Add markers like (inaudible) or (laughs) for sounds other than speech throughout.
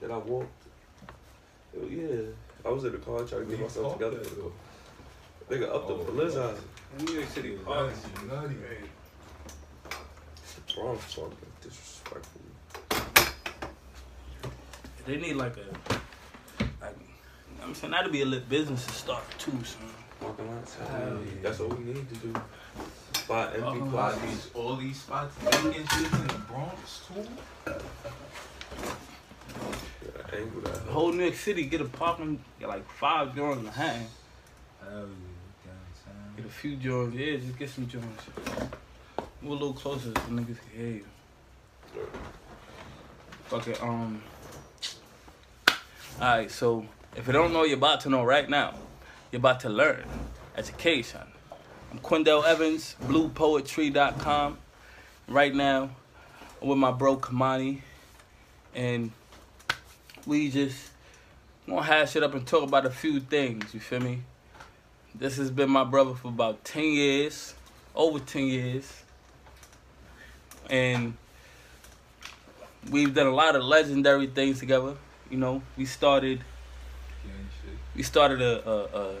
that I walked. Hell yeah. I was in the car trying to get myself together for the. Nigga up Oh, the Blizzard. New York City Nutty, parks. nutty. Bronx fucking disrespectful. They need like a like I'm saying that'd be a lit business to start too, son. Walking lots. Hell yeah. That's what we need to do. Spot empty. All plots. these, all these spots, vacant shit in the Bronx too. Yeah, angle that. The whole New York City get a parking get like five joints in Manhattan. Hell yeah, Get a few joints, yeah, just get some joints. Move a little closer so niggas can hear you. Fuck it, um Alright, so if you don't know, you're about to know right now. You're about to learn. Education. I'm Quindell Evans, bluepoetry.com. Right now, I'm with my bro Kamani. And we just gonna hash it up and talk about a few things, you feel me? This has been my brother for about 10 years, over 10 years. And we've done a lot of legendary things together. You know, we started we started a a, a,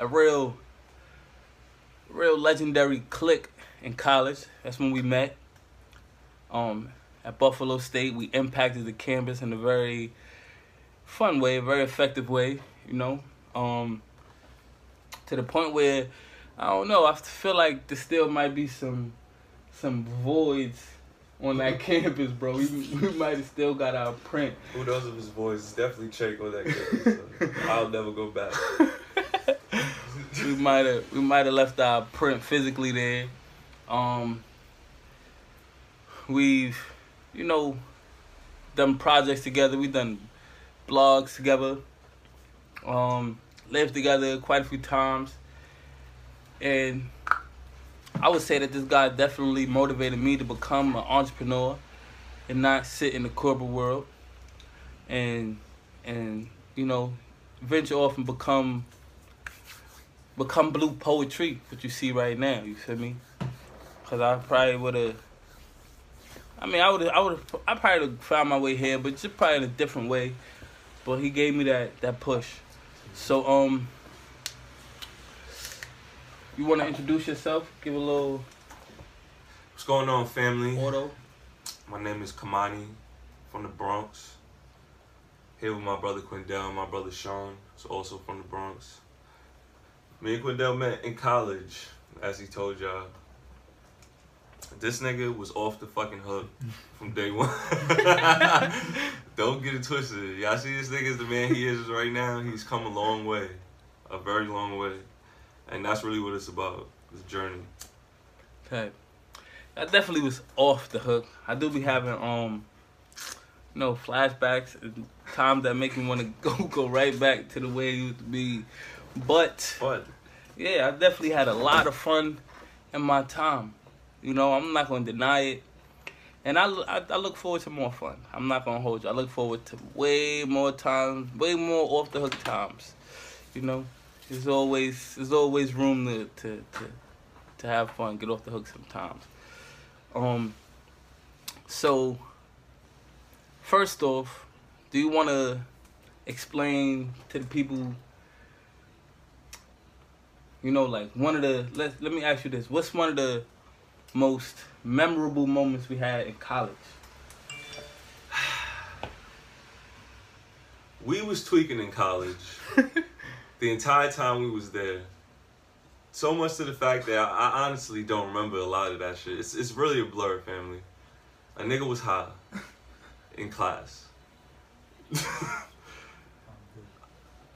a real real legendary clique in college. That's when we met. Um, at Buffalo State, we impacted the campus in a very fun way, very effective way. You know, um, to the point where I don't know. I feel like there still might be some some voids on that (laughs) campus, bro. We, we might have still got our print. Who knows if his voice is definitely Chake on that campus. so (laughs) I'll never go back. (laughs) we might have we might have left our print physically there. Um, we've you know done projects together. We've done blogs together. Um, lived together quite a few times, and I would say that this guy definitely motivated me to become an entrepreneur and not sit in the corporate world, and and you know venture off and become become blue poetry, what you see right now. You feel me? Cause I probably would have. I mean, I would. I would. I probably found my way here, but just probably in a different way. But he gave me that that push. So um, you want to introduce yourself? Give a little What's going on, family? auto. My name is Kamani from the Bronx. Here with my brother Quindell and my brother Sean, who's also from the Bronx. Me and Quindell met in college, as he told y'all. This nigga was off the fucking hook from day one. (laughs) Don't get it twisted. Y'all see this nigga is the man he is right now. He's come a long way, a very long way, and that's really what it's about. This journey. Okay. I definitely was off the hook. I do be having um you know, flashbacks and times that make me want to (laughs) go go right back to the way it used to be. But But yeah, I definitely had a lot of fun in my time. You know, I'm not gonna deny it. And I, I, I look forward to more fun. I'm not gonna hold you. I look forward to way more times, way more off the hook times. You know, there's always there's always room to to to, to have fun, get off the hook sometimes. Um. So, first off, do you want to explain to the people? You know, like one of the let let me ask you this: What's one of the most memorable moments we had in college? (sighs) we was tweaking in college (laughs) the entire time we was there. So much to the fact that I, honestly don't remember a lot of that shit. It's it's really a blur, family. A nigga was high (laughs) in class. (laughs)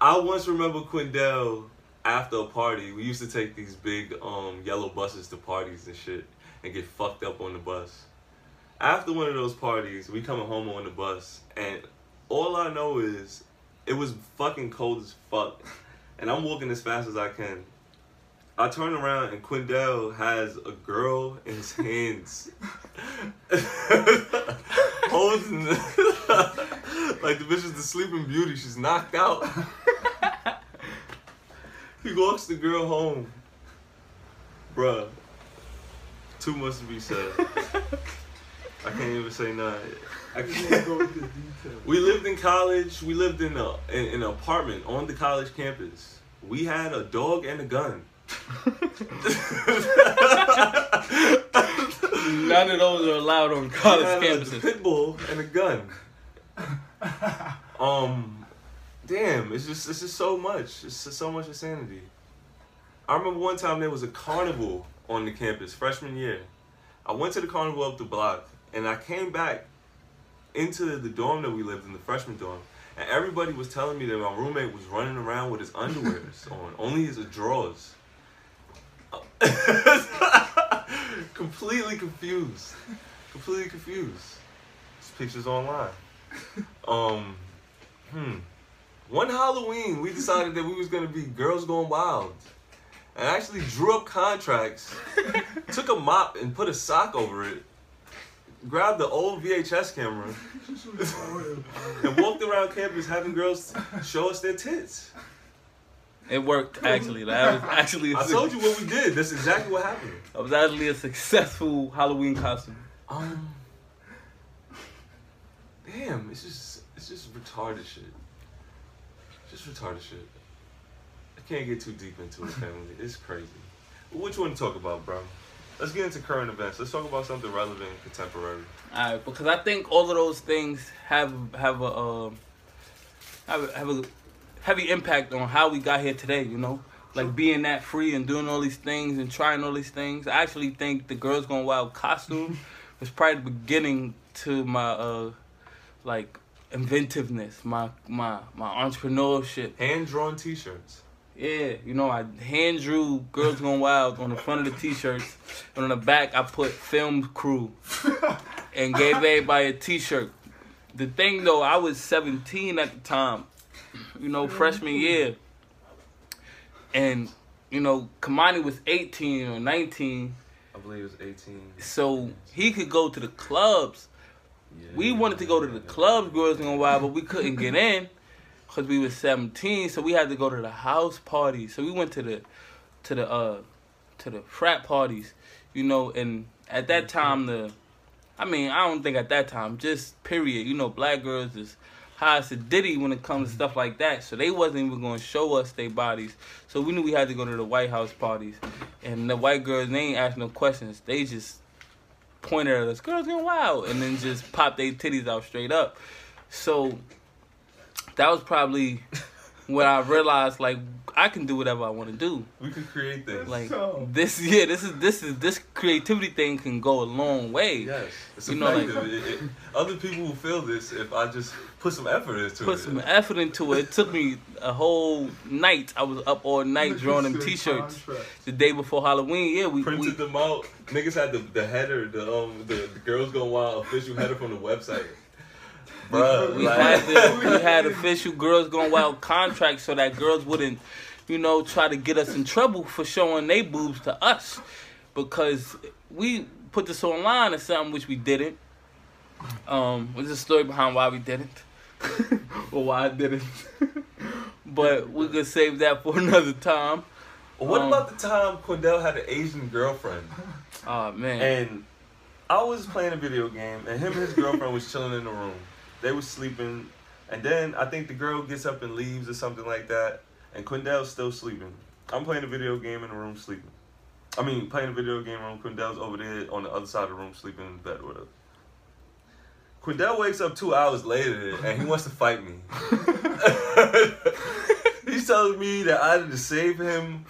I once remember Quindell after a party. We used to take these big um yellow buses to parties and shit and get fucked up on the bus. After one of those parties, we coming home on the bus and all I know is it was fucking cold as fuck. And I'm walking as fast as I can. I turn around and Quindell has a girl in his hands. (laughs) Holding (laughs) like the bitch is the sleeping beauty. She's knocked out. (laughs) he walks the girl home. Bruh. Too much to be said. (laughs) I can't even say nothing. I can't. go into detail. We lived in college. We lived in a in, in an apartment on the college campus. We had a dog and a gun. (laughs) None of those are allowed on college We had a campuses. pit bull and a gun. (laughs) Um, damn, it's just it's just so much. It's just so much insanity. I remember one time there was a carnival on the campus freshman year. I went to the carnival up the block, and I came back into the, dorm that we lived in, the freshman dorm, and everybody was telling me that my roommate was running around with his underwears (laughs) on, only his drawers. (laughs) Completely confused. Completely confused. This picture's online. Um, hmm. One Halloween, we decided that we was gonna be girls going wild, and actually drew up contracts. (laughs) took a mop and put a sock over it. Grabbed the old VHS camera (laughs) and walked around campus having girls show us their tits. It worked actually. That was (laughs) actually. I told you what we did. That's exactly what happened. It was actually a successful Halloween costume. Um. Damn, it's just it's just retarded shit. Just retarded shit. Can't get too deep into it, family. It's crazy. What you want to talk about, bro? Let's get into current events. Let's talk about something relevant and contemporary. Alright, because I think all of those things have have a um have a, have a heavy impact on how we got here today. You know, like being that free and doing all these things and trying all these things. I actually think the Girls Gone Wild costume (laughs) was probably the beginning to my uh like inventiveness, my my my entrepreneurship. Hand drawn T-shirts. Yeah, you know, I hand drew Girls Gone Wild on the front of the t-shirts, and on the back I put film crew, (laughs) and gave everybody a t-shirt. The thing though, I was 17 at the time, you know, freshman mm-hmm. year, and you know, Kamani was 18 or 19, I believe it was 18. so he could go to the clubs. We wanted to go to the clubs, Girls Gone Wild, but we couldn't get in because we was 17. So we had to go to the house parties. So we went to the to the uh to the frat parties, you know. And at that time, the I mean, I don't think at that time, just period. You know, black girls is high as a ditty when it comes to stuff like that. So they wasn't even going to show us their bodies. So we knew we had to go to the White House parties. And the white girls, they ain't ask no questions. They just pointed at us, girls going wild, and then just pop their titties out straight up. So that was probably when I realized like I can do whatever I want to do. We can create things. Like So- this, yeah, this is this is this creativity thing can go a long way. yes, it's You know, like- it, it, other people will feel this if I just put some effort into Put it. Put some effort into it. It took me a whole night. I was up all night drawing them T-shirts. The day before Halloween, yeah, we, printed we them out. Niggas had the, the header, the um the, the girls going wild official header from the website. Bruh, we like- had the, (laughs) we had official girls going wild contracts so that girls wouldn't, you know, try to get us in trouble for showing they boobs to us, because we put this online as something which we didn't. Um, there's a story behind why we didn't, (laughs) or why I didn't, (laughs) but we could save that for another time. What Um, about the time Quindell had an Asian girlfriend Oh man, and I was playing a video game and him and his girlfriend was chilling in the room. They was sleeping and then I think the girl gets up and leaves or something like that and Quindell's still sleeping. I'm playing a video game in the room sleeping. I mean playing a video game room, Quindell's over there on the other side of the room sleeping in bed with her. Quindell wakes up two hours later and he wants to fight me. (laughs) He's telling me that I didn't save him.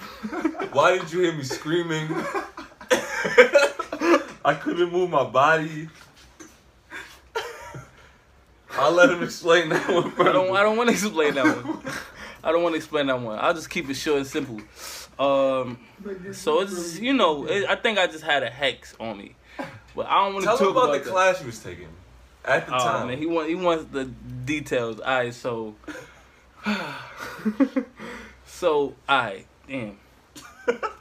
Why did you hear me screaming? (laughs) I couldn't move my body. I'll let him explain that one. I don't. I don't want to explain that one. (laughs) I don't want to explain that one. I'll just keep it short and simple. Um, so it's you know, it, I think I just had a hex on me, but I don't want to Tell talk him about, about the that. class you was taking at the Oh time. man, he want he wants the details. All right, so (sighs) (laughs) so all right, damn. (laughs)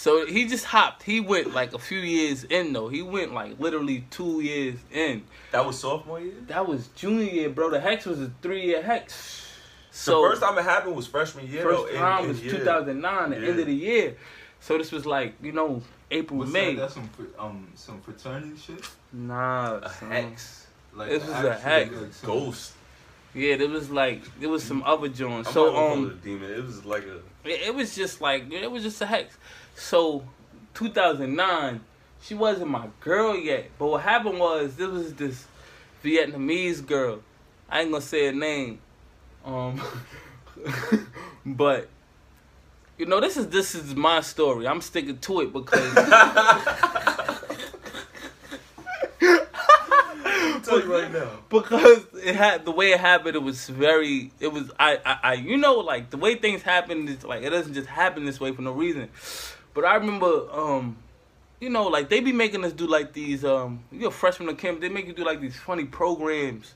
So he just hopped. He went like a few years in though. He went like literally two years in. that was sophomore year. That was junior year, bro. The hex was a three year hex. the So first time it happened was freshman year. first though, time in was year. 2009, the end of the year. So this was like you know April What's May. that? That's some um some fraternity shit. Nah, A son. hex. Like This was a hex. good Ghost. Yeah, there was like there was some other joints. So not gonna call um, it a demon. It was like a it, it was just like it was just a hex. So 2009, she wasn't my girl yet. But what happened was there was this Vietnamese girl. I ain't gonna say her name. Um, (laughs) but you know this is this is my story. I'm sticking to it because (laughs) telling you right now. because it had the way it happened. It was very. It was I, I I you know like the way things happen is like it doesn't just happen this way for no reason. But I remember um. You know, like they be making us do like these. Um, you're a freshman on campus. They make you do like these funny programs.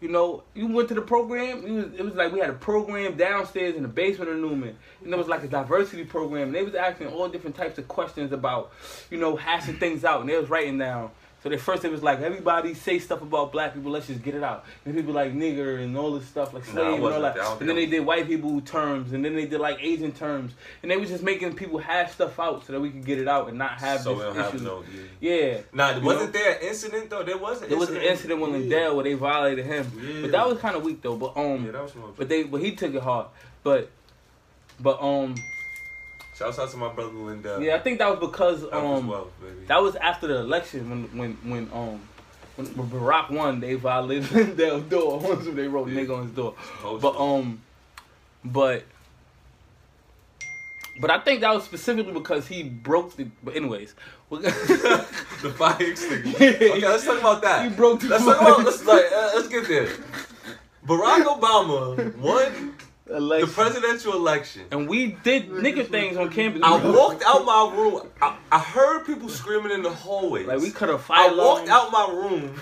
You know, you went to the program. It was, it was like we had a program downstairs in the basement of Newman, and there was like a diversity program. And they was asking all different types of questions about, you know, hashing things out, and they was writing down. So at first it was like everybody say stuff about black people. Let's just get it out. And people like nigger and all this stuff like Nah, slave and all that. And then they did white people terms, and then they did like Asian terms, and they was just making people hash stuff out so that we could get it out and not have so we this don't have no. Yeah. Nah, You wasn't know? there an incident though? There was an incident. There was an incident with Lindell where they violated him, Yeah. but that was kind of weak though. But um, Yeah, that was but they but he took it hard. But but um, Shouts out to my brother Lindell. yeah, I think that was because um, that was after the election when when when um. When, Barack won, they violated (laughs) Lindell's door. (laughs) Once they wrote Yeah. nigga on his door. But um, but but I think that was specifically because he broke the. But anyways, (laughs) the fire extinguisher. Okay, let's talk about that. he broke the. Let's talk about. Let's like. Uh, let's get there. Barack Obama won the presidential election. and we did nigga things on campus. I walked out my room. I, I heard people screaming in the hallways. like we could have fire I walked out my room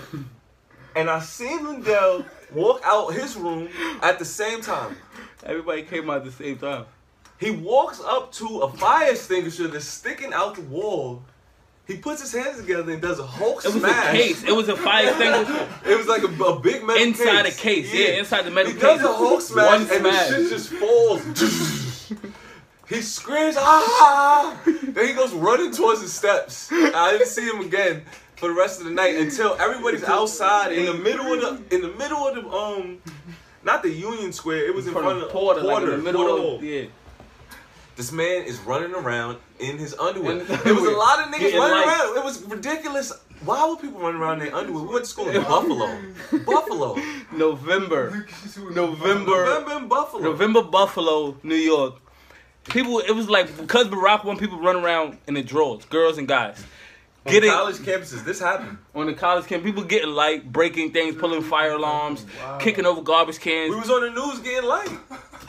and I seen Lindell walk out his room at the same time. Everybody came out at the same time. He walks up to a fire extinguisher that's sticking out the wall. He puts his hands together and does a Hulk It was smash. a case. It was a fire extinguisher (laughs) It was like a, a big metal inside case. a case. Yeah, inside the metal He case. does a Hulk smash One and smash. the shit just falls. (laughs) he screams, ah! then he goes running towards the steps. I didn't see him again for the rest of the night until everybody's outside in the middle of the in the middle of the um not the Union Square. It was in From front of Porter, like in the middle Porter of yeah. This man is running around in his underwear. There was a lot of niggas Getting running light. around. It was ridiculous. Why would people run around in their underwear? We went to school in Buffalo. (laughs) Buffalo. November, November, November in Buffalo. November, Buffalo, New York. People, it was like because Barack won, people run around in the drawers, girls and guys, On getting college campuses, this happened. on the college campus, People getting light, breaking things, pulling fire alarms, Wow. kicking over garbage cans. We was on the news getting light.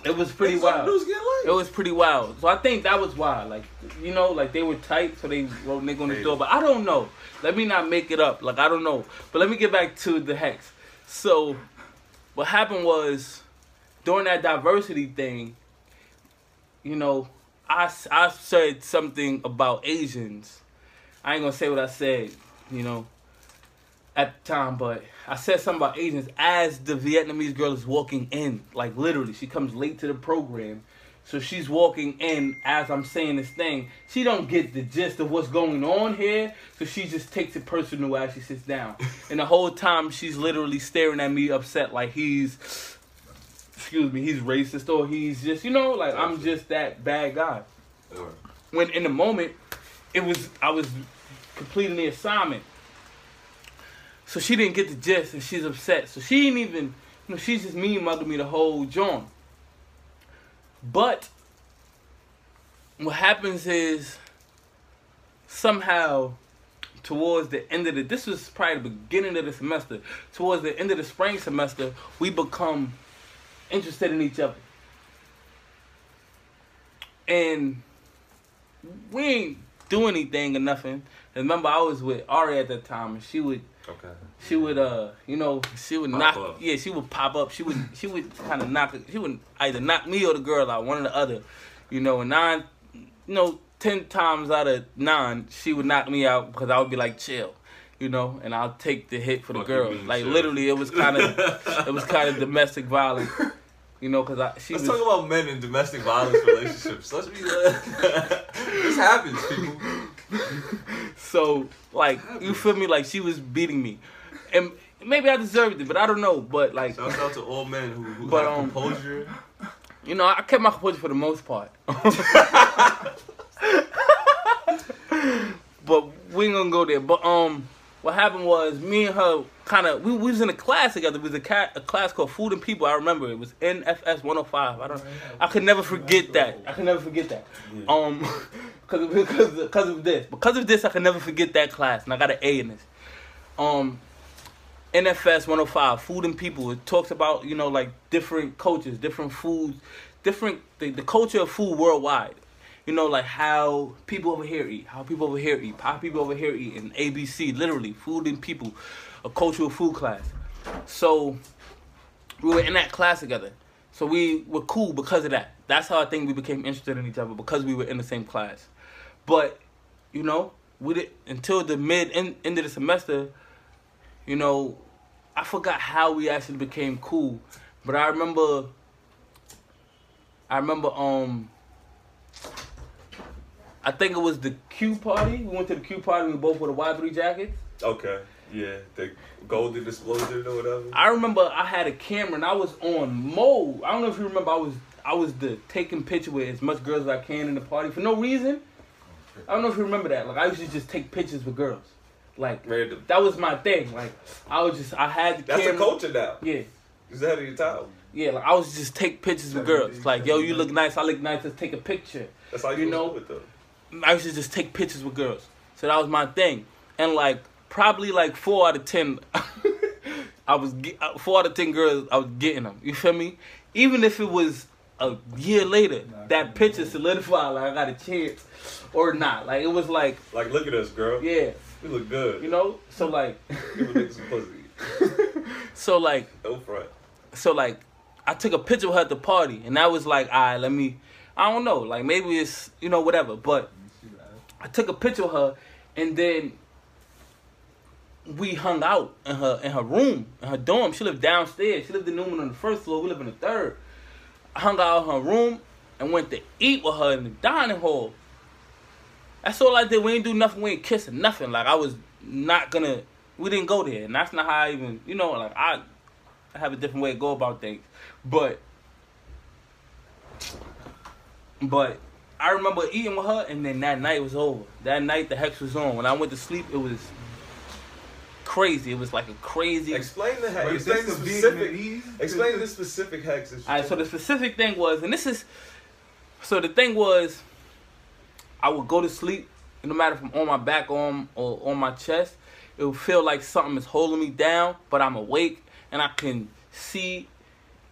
It was pretty We was wild. the news getting. It was pretty wild. So I think that was why. Like, you know, like they were tight, so they wrote nigga on the door. But I don't know. Let me not make it up. Like, I don't know. But let me get back to the hex. So, what happened was, during that diversity thing, you know, I I said something about Asians. I ain't gonna say what I said, you know, at the time, but I said something about Asians as the Vietnamese girl is walking in. Like literally, she comes late to the program. So she's walking in as I'm saying this thing. She don't get the gist of what's going on here, so she just takes it personal as she sits down. (laughs) And the whole time she's literally staring at me upset like he's excuse me, he's racist or he's just you know, like I'm just that bad guy when in the moment it was I was completing the assignment. So she didn't get the gist and she's upset. So she ain't even you know, she's just mean mugging me the whole joint. But what happens is somehow towards the end of the this was probably the beginning of the semester. Towards the end of the spring semester, we become interested in each other. And we ain't do anything or nothing. And remember, I was with Ari at that time, and she would, Okay. she would, uh, you know, she would Pop knock, up. yeah, she would pop up. She would, she would kind of knock, she would either knock me or the girl out, one or the other, you know. And nine, you know, ten times out of nine, she would knock me out because I would be like, chill. You know, and I'll take the hit for the Fuck girl. Like chill. literally, it was kind of, it was kind of (laughs) domestic violence. You know, because I she Let's was talk about men in domestic violence relationships. Let's be. (laughs) this happens, people. So like you feel me? Like she was beating me, and maybe I deserved it, but I don't know. But like, Shout out to all men who, who But, have um, composure. you know, I kept my composure for the most part. (laughs) but we ain't gonna go there. But um, what happened was me and her kind of we, we was in a class together. It was a, a class called Food and People. I remember it was NFS 105. I don't. I could never forget that. I could never forget that. Um, (laughs) because because because of this. Because of this, I can never forget that class, and I got an A in this. Um. NFS 105, Food and People. It talks about, you know, like different cultures, different foods, different, the, the culture of food worldwide. You know, like how people over here eat, how people over here eat, how people over here eat, and ABC, literally, Food and People, a cultural food class. So, we were in that class together. So we were cool because of that. That's how I think we became interested in each other because we were in the same class. But, you know, we did until the mid end, end of the semester, you know, I forgot how we actually became cool, but I remember. I remember um. I think it was the Q party. We went to the Q party. We both wore the Y three jackets. Okay. Yeah. The golden explosion or whatever. I remember I had a camera and I was on mode. I don't know if you remember. I was I was the taking picture with as much girls as I can in the party for no reason. I don't know if you remember that. Like I used to just take pictures with girls. Like Random. that was my thing. Like I was just I had the That's camera. the culture now. Yeah. Ahead of your time. Yeah, like I was just take pictures with girls. Like, yo, you look nice. I look nice. Let's take a picture. That's how you, You know- it though. I used to just take pictures with girls. So that was my thing. And like probably like four out of ten, (laughs) I was ge- uh, four out of ten girls. I was getting them. You feel me? Even if it was a year later, that picture solidified. Like I got a chance, or not. Like it was like Like, look at us, girl. yeah, We look good. you know. So like, Give a nigga some pussy. (laughs) so like No front. so like I took a picture of her at the party and that was like, all right, let me I don't know, like maybe it's you know, whatever. But I took a picture of her and then we hung out in her in her room, in her dorm. She lived downstairs. She lived in Newman on the first floor, we lived in the third. Hung out in her room and went to eat with her in the dining hall. That's all I did. We ain't do nothing. We ain't kissing nothing. Like I was not gonna. We didn't go there, and that's not how I even. You know, like I, I have a different way to go about things. But, but I remember eating with her, and then that night was over. That night the hex was on. When I went to sleep, it was crazy. It was like a crazy. Explain the hex. Explain that's the the specific. Vietnamese? Explain the specific hex. All right, so the specific thing was, and this is, so the thing was, I would go to sleep, no matter if I'm on my back or on, or on my chest, it would feel like something is holding me down, but I'm awake and I can see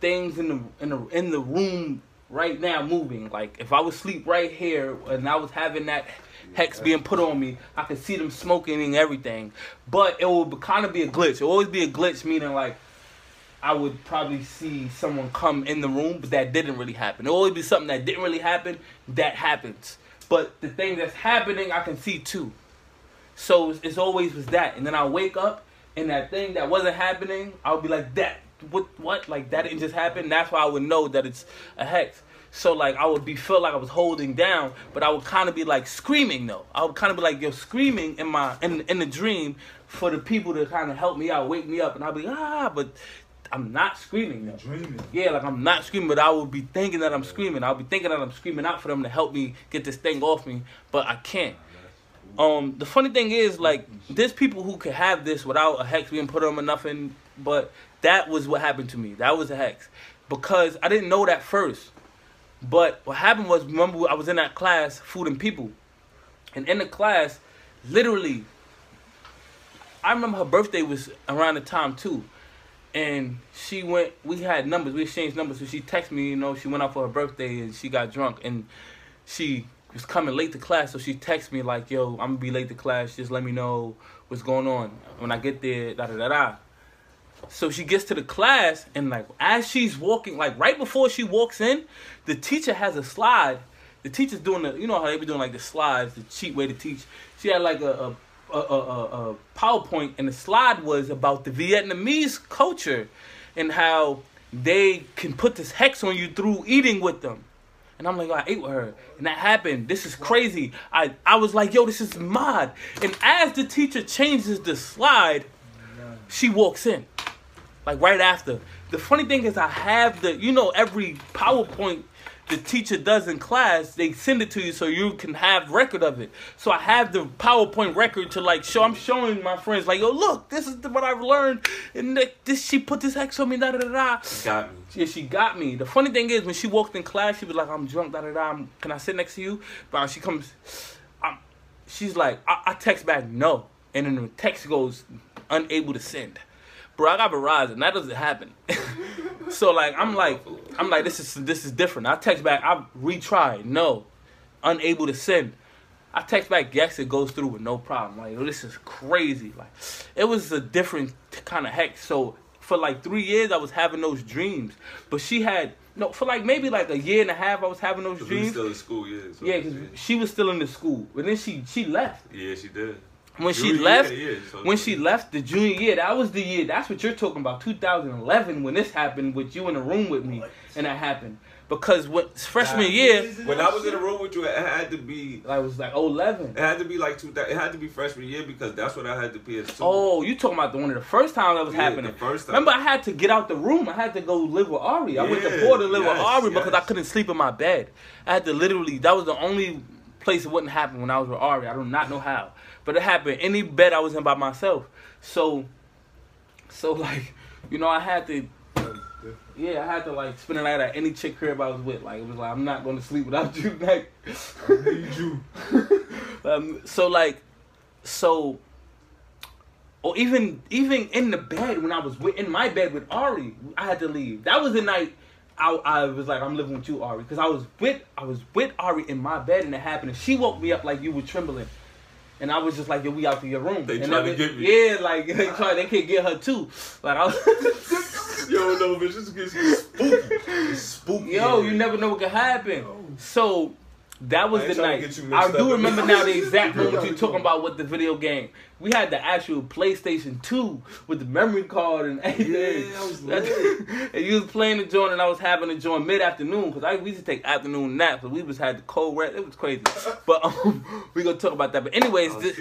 things in the in the in the room right now moving. Like if I was sleep right here and I was having that hex being put on me, I could see them smoking and everything. But it would kind of be a glitch. It always be a glitch, meaning like I would probably see someone come in the room, but that didn't really happen. It would always be something that didn't really happen that happens. But the thing that's happening, I can see too. So it's, it's always was that, and then I wake up and that thing that wasn't happening, I'll be like that. What? What? Like that didn't just happen. That's why I would know that it's a hex. So like I would be feel like I was holding down, but I would kind of be like screaming though. I would kind of be like yo screaming in my in in the dream for the people to kind of help me out, wake me up, and I'd be ah, but I'm not screaming though. Dreaming. Yeah, like I'm not screaming, but I would be thinking that I'm screaming. I'll be thinking that I'm screaming out for them to help me get this thing off me, but I can't. Um, the funny thing is, like, there's people who could have this without a hex being put on them or nothing, but that was what happened to me. That was a hex. Because I didn't know that first. But what happened was, remember, I was in that class, Food and People. And in the class, literally, I remember her birthday was around the time too. And she went, we had numbers, we exchanged numbers. So she texted me, you know, she went out for her birthday and she got drunk. And she was coming late to class. So she texted me, like, yo, I'm to be late to class. Just let me know what's going on. When I get there, da da da da. So she gets to the class, and like as she's walking, like right before she walks in, the teacher has a slide. The teacher's doing the, you know how they be doing like the slides, the cheap way to teach. She had like a a, a, a, a PowerPoint, and the slide was about the Vietnamese culture and how they can put this hex on you through eating with them. And I'm like, I ate with her. And that happened. This is crazy. I, I was like, yo, this is mod. And as the teacher changes the slide, She walks in, like right after. The funny thing is, I have the, you know, every PowerPoint the teacher does in class, they send it to you so you can have record of it. So I have the PowerPoint record to like show. I'm showing my friends like, yo, look, this is what I've learned, and this she put this X on me, da da da. Got me. Yeah, she got me. The funny thing is, when she walked in class, she was like, "I'm drunk, da da da. Can I sit next to you?" But she comes, I'm, she's like, I, I text back no, and then the text goes, unable to send. Bro, I got Verizon. That doesn't happen. (laughs) so like, I'm like, I'm like, this is this is different. I text back, I retry, no, unable to send. I text back, yes, it goes through with no problem. Like, this is crazy. Like, it was a different kind of heck. So for like three years, I was having those dreams. But she had no for like maybe like a year and a half. I was having those we dreams. still in school, yeah. so- Yeah, she was still in the school, and then she she left. yeah, she did. When she Junior left, year, so- when she left the junior year, that was the year. That's what you're talking about, 2011, when this happened with you in the room with me, and that happened because what freshman year, When I was in the room with you, it had to be. I was like 11. It had to be like two. It had to be freshman year because that's when I had the PS2. Oh, you talking about the one of the first time that was Yeah, happening? the first time. Remember, I had to get out the room. I had to go live with Ari. I went to Yeah, Port to live with yes, Ari because I couldn't sleep in my bed. I had to literally. That was the only place it wouldn't happen when I was with Ari. I do not know how, but it happened. Any bed I was in by myself. So, so (laughs) like, you know, I had to. Yeah, I had to like spend a night at any chick crib I was with. Like it was like I'm not going to sleep without you. (laughs) Like, Need you. (laughs) um, so like, so, or even even in the bed when I was with, in my bed with Ari, I had to leave. That was the night I, I was like, I'm living with you, Ari, because I was with I was with Ari in my bed and it happened. And she woke me up like you were trembling. And I was just like, yo, we out to your room. They and tried to get me. Yeah, like (laughs) they tried, they can't get her too. Like I was, (laughs) Yo, no, bitch, this gets spooky. It's spooky. yo, you never know what could happen. Oh. So that was the ain't trying to night. you I do remember now the (laughs) exact moment you're talking about with the video game. We had the actual PlayStation 2 with the memory card and everything. Yeah, that was (laughs) lit. and you was playing the joint and I was having a joint mid afternoon because I we used to take afternoon naps. So we was had the cold red. It was crazy. (laughs) But um, we gonna talk about that. But anyways, Oh, this.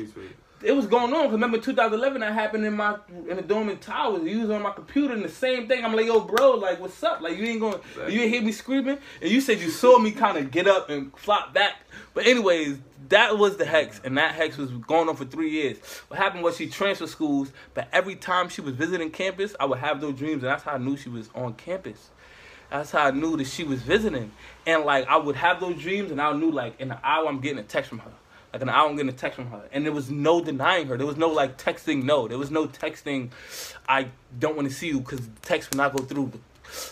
It was going on. Cause remember 2011 that happened in my in the dome in towers. You was on my computer and the same thing. I'm like, yo, bro, like, what's up? Like, you ain't going, to you ain't hear me screaming. And you said you saw me kind of get up and flop back. But anyways, that was the hex, and that hex was going on for three years. What happened was she transferred schools, but every time she was visiting campus, I would have those dreams, and that's how I knew she was on campus. That's how I knew that she was visiting. And like I would have those dreams and I knew like in an hour I'm getting a text from her. Like an hour I'm getting a text from her. And there was no denying her. There was no like texting no. There was no texting I don't want to see you because text will not go through.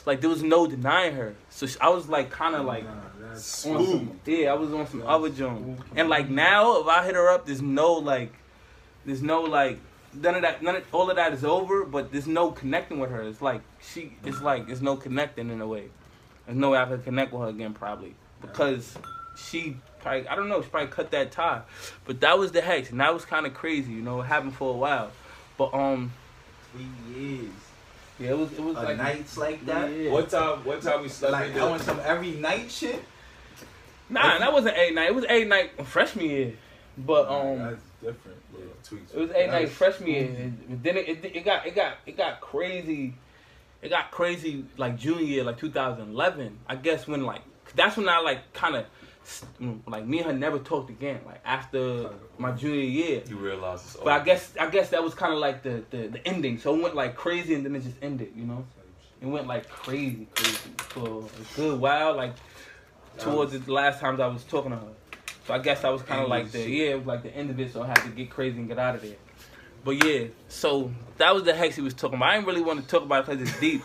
Like there was no denying her. So she, I was like kind of oh, like Nah, on some, yeah, I was on some other joint. And like now, if I hit her up, there's no like, there's no like, none of that, none of all of that is over. But there's no connecting with her. It's like she, it's like there's no connecting in a way. There's no way I could connect with her again probably because she probably I don't know she probably cut that tie. But that was the hex, and that was kind of crazy. You know, it happened for a while. But um, three years. yeah, it was it was A like nights like that. Yeah. What time? What time we slept Like in I want some every night shit. Nah, that wasn't a night. It was a night freshman year. But um. that's different. Yeah, tweets. It was eight night freshman year, and then it, it it got it got it got crazy. It got crazy like junior year, like 2011. I guess when like that's when I like kind of Mm, like me and her never talked again. Like after my junior year. You realize it's over. But I guess I guess that was kind of like the, the the ending. So it went like crazy, and then it just ended. You know, it went like crazy, crazy for a good while. Like towards the last times I was talking to her. So I guess that was kind of like the yeah, it was like the end of it. So I had to get crazy and get out of there. But yeah, so that was the hex he was talking about. I didn't really want to talk about it because it's deep,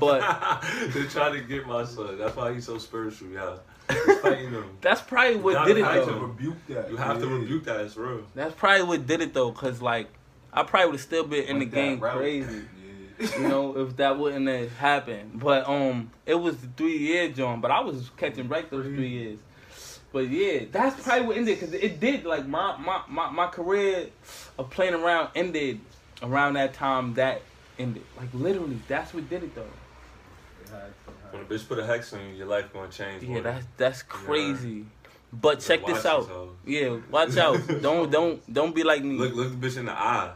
but (laughs) They're trying to get my son. That's why he's so spiritual, yeah. He's fighting them. that's probably what gotta did it though. to rebuke that. You have to rebuke that. It's real. That's probably what did it though, cause like I probably would have still been in the game route. crazy. (laughs) Yeah. you know, if that wouldn't have happened. But um, it was the three year John, but I was catching break those three years. But yeah, that's probably what ended because it did like my, my my my career of playing around ended around that time that ended. Like literally, that's what did it though. When a bitch put a hex on you, your life gonna change. Yeah, boy. that's that's crazy. But check Watch this out. yourself. Yeah, watch out. (laughs) don't don't don't be like me. Look, look the bitch in the eye.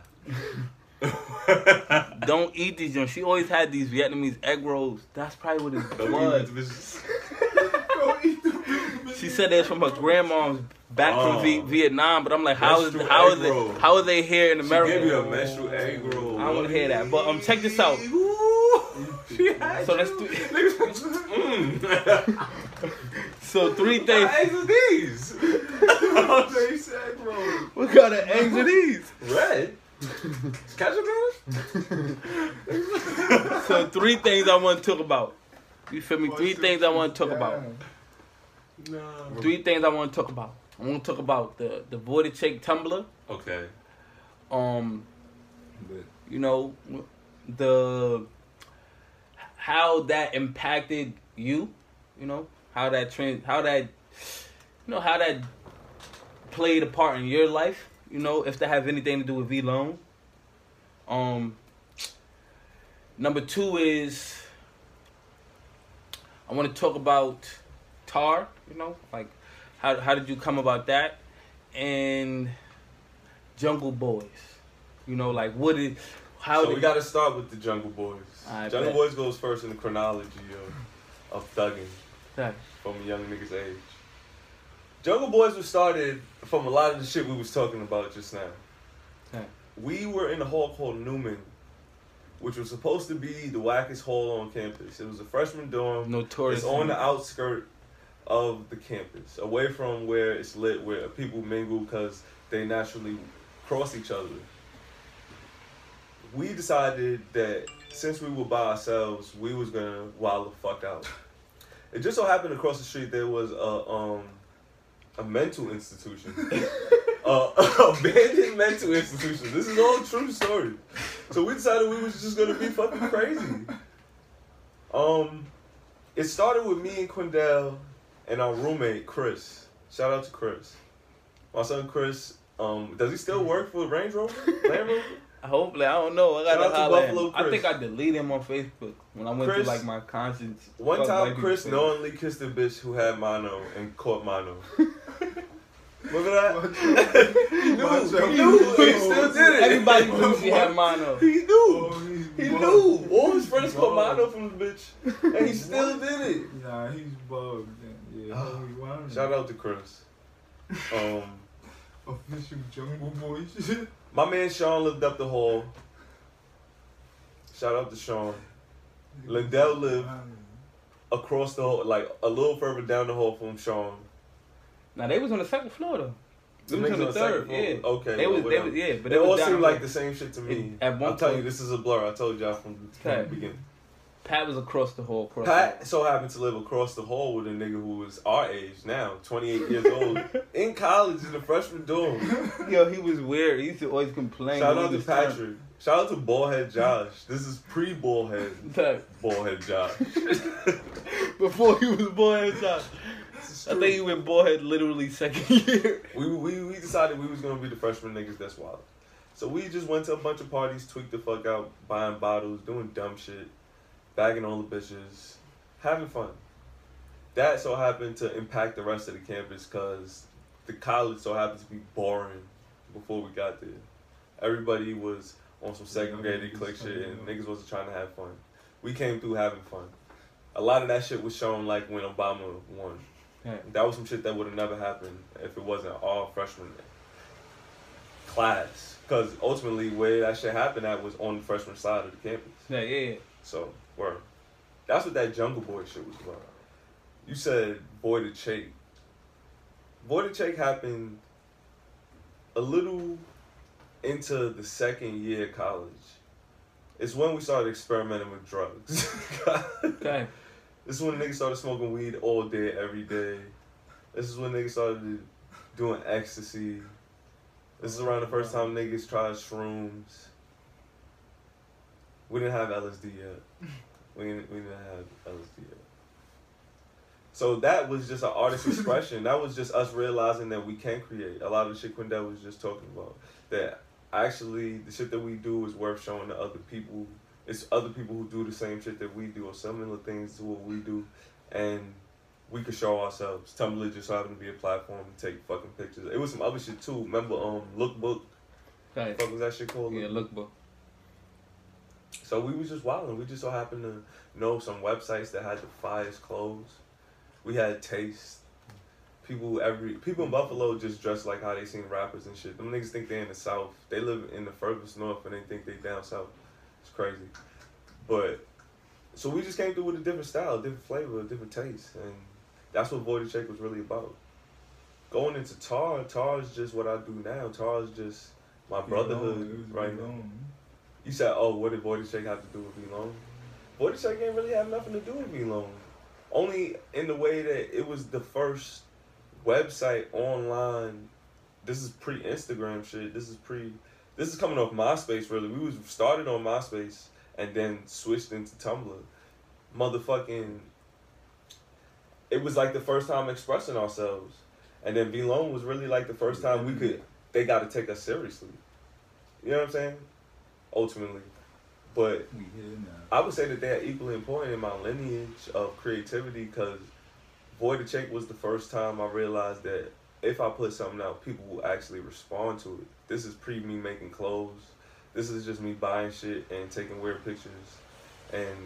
(laughs) Don't eat these joints. She always had these Vietnamese egg rolls. That's probably what it Don't was. eat these bitches. Don't eat the bitches. She said that's from her grandma's back Oh. from v- Vietnam, but I'm like, how is Menstrual how it how are they here in She America? gave you a menstrual egg roll. I don't wanna hear that, but, um, check this out. Ooh, (laughs) she had So that's you. Three- Mm. (laughs) So three What things. eggs are these? (laughs) They said, bro. What kind of eggs are these? Red. Ketchup in? So three things I want to talk about. You feel me? Three things I want to talk about. No. Three things I want to talk about. I want to talk about the the voided check Tumblr. Okay. Um, you know, the how that impacted you. You know how that trend, how that, you know how that played a part in your life. You know if that has anything to do with V Loan. Um. Number two is I want to talk about Tar. You know, like how how did you come about that, and Jungle Boys. You know, like what is how so did we got to start with the Jungle Boys. I Jungle bet. Boys goes first in the chronology of, of thugging from a young nigga's age. Jungle Boys was started from a lot of the shit we was talking about just now. We were in a hall called Newman, which was supposed to be the wackest hall on campus. It was a freshman dorm. Notorious. It's on the outskirt of the campus, away from where it's lit, where people mingle because they naturally cross each other. We decided that since we were by ourselves, we was gonna wild the fuck out. It just so happened across the street there was a um a mental institution, (laughs) uh, abandoned mental institution. This is all true story. So we decided we was just gonna be fucking crazy. Um, it started with me and Quindell and our roommate Chris. Shout out to Chris. My son Chris. Um, does he still work for Range Rover? Land Rover? Hopefully, I don't know. I gotta to holler at I think I deleted him on Facebook when I went Chris- through like my conscience. One time, Chris shit. knowingly kissed a bitch who had mono and caught mono. (laughs) Look at that? he knew. He knew. He still did it. Everybody knew she had mono. He knew. Oh, He bugged. knew. All his friends caught mono from the bitch, and he (laughs) still did it. Nah, he's bugged. Yeah, yeah. Ah, he wild. Shout out to Chris. (laughs) Um, Official Jungle Boy shit. My man Sean lived up the hall. Shout out to Sean. Lindell lived across the hall, like a little further down the hall from Sean. Now they was on the second floor though. They was on the third. Yeah. Okay, They well, was. They was. Yeah. But they it all seemed like the same shit to me. It- at one I'm telling you, this is a blur. I told y'all from, from Okay. the beginning. Pat was across the hall. Across Pat so happened to live across the hall with a nigga who was our age now, 28 years old, (laughs) in college in a freshman dorm. The hall. Yo, he was weird. He used to always complain. Shout out to was trying- Patrick. Shout out to Ballhead Josh. This is pre Ballhead. Like, (laughs) Ballhead Josh. (laughs) Before he was boyhead shot. I think he went boyhead literally second year. we, we we decided we was gonna be the freshman niggas that's wild. So we just went to a bunch of parties, tweaked the fuck out, buying bottles, doing dumb shit, bagging all the bitches, having fun. That so happened to impact the rest of the campus because the college so happened to be boring before we got there. Everybody was on some segregated clique shit and niggas wasn't trying to have fun. We came through having fun. A lot of that shit was shown like when Obama won. Yeah. That was some shit that would have never happened if it wasn't all freshman class. Because ultimately, where that shit happened at was on the freshman side of the campus. Yeah, yeah. So, word. That's what that Jungle Boy shit was about. You said Voided Boy Voided Shake happened a little into the second year of college. It's when we started experimenting with drugs. (laughs) Okay. This is when niggas started smoking weed all day, every day. This is when niggas started doing ecstasy. This is around the first time niggas tried shrooms. We didn't have LSD yet. (laughs) We didn't, we didn't have LSD yet. So that was just an artist (laughs) expression. that was just us realizing that we can create. A lot of the shit Quindell was just talking about. That actually the shit that we do is worth showing to other people. It's other people who do the same shit that we do or similar things to what we do. And we could show ourselves. Tumblr just so happened to be a platform to take fucking pictures. It was some other shit too. Remember um Lookbook? Okay. What was that shit called? Yeah, look, book. So we was just wilding. We just so happened to know some websites that had the finest clothes. We had taste. People every people in Buffalo just dress like how they seen rappers and shit. Them niggas think they in the south. They live in the furthest north and they think they down south. It's crazy. But so we just came through with a different style, different flavor, different taste, and that's what Voided Check was really about. Going into Tar, Tar is just what I do now. Tar is just my brotherhood right now. You said, oh, what did Shake have to do with V-Lone? Shake ain't really have nothing to do with V-Lone. Only in the way that it was the first website online. This is pre Instagram shit. This is pre. This is coming off MySpace. Really, we was started on MySpace and then switched into Tumblr. Motherfucking. It was like the first time expressing ourselves, and then V was really like the first time we could. They got to take us seriously. You know what I'm saying? Ultimately, but We here now. I would say that they're equally important in my lineage of creativity because Voided Shake was the first time I realized that if I put something out, people will actually respond to it. This is pre me making clothes. This is just me buying shit and taking weird pictures and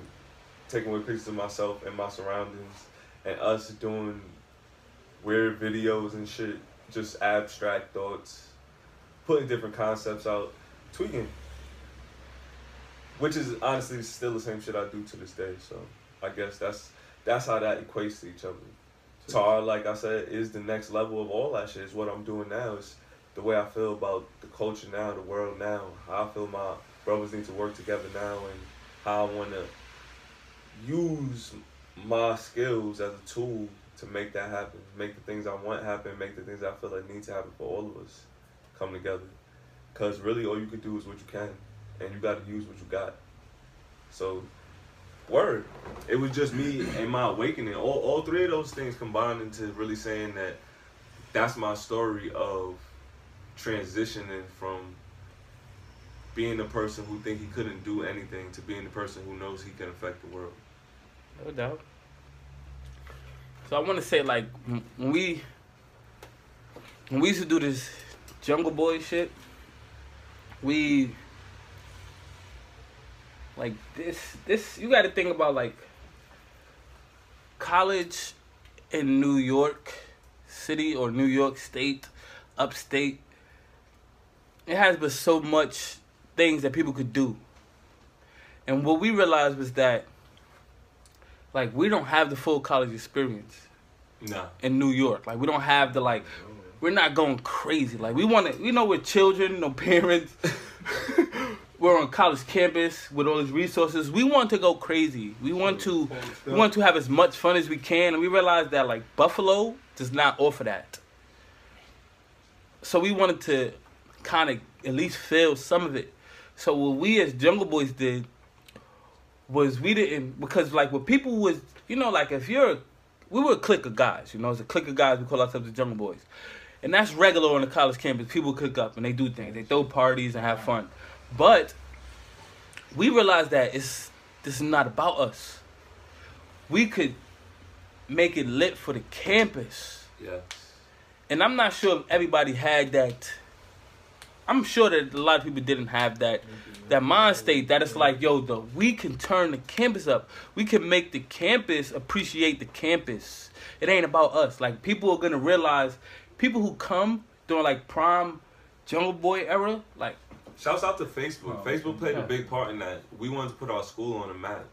taking weird pictures of myself and my surroundings and us doing weird videos and shit, just abstract thoughts, putting different concepts out, tweaking. Which is honestly still the same shit I do to this day. So I guess that's that's how that equates to each other. Tar, like I said, is the next level of all that shit. Is what I'm doing now. Is the way I feel about the culture now, the world now. How I feel my brothers need to work together now, and how I want to use my skills as a tool to make that happen. Make the things I want happen. Make the things I feel like need to happen for all of us come together. Cause really, all you can do is what you can, and you got to use what you got. So, word. It was just me and my awakening. All, all three of those things combined into really saying that that's my story of transitioning from being the person who think he couldn't do anything to being the person who knows he can affect the world. No doubt. So I want to say, like, when we when we used to do this Jungle Boy shit, we like this. This you got to think about like college in New York City or New York State, upstate. It has been so much things that people could do, and what we realized was that like we don't have the full college experience Nah. in New York. Like we don't have the like we're not going crazy. Like we want to, you know, we're children, no parents. (laughs) we're on college campus with all these resources. We want to go crazy. We want to, we want to have as much fun as we can. And we realize that like Buffalo does not offer that. So we wanted to kind of at least feel some of it. So what we as Jungle Boys did was we didn't because like what people was you know like if you're we were a clique of guys you know it's a clique of guys we call ourselves the Jungle Boys, and that's regular on the college campus. People cook up and they do things, they throw parties and have fun, but we realized that it's this is not about us. We could make it lit for the campus. Yeah. And I'm not sure if everybody had that. I'm sure that a lot of people didn't have that that mind state that it's like, yo, the we can turn the campus up. We can make the campus appreciate the campus. It ain't about us. Like people are gonna realize people who come during like prime Jungle Boy era, like Shouts out to Facebook. Oh, Facebook played yeah. a big part in that. We wanted to put our school on the map.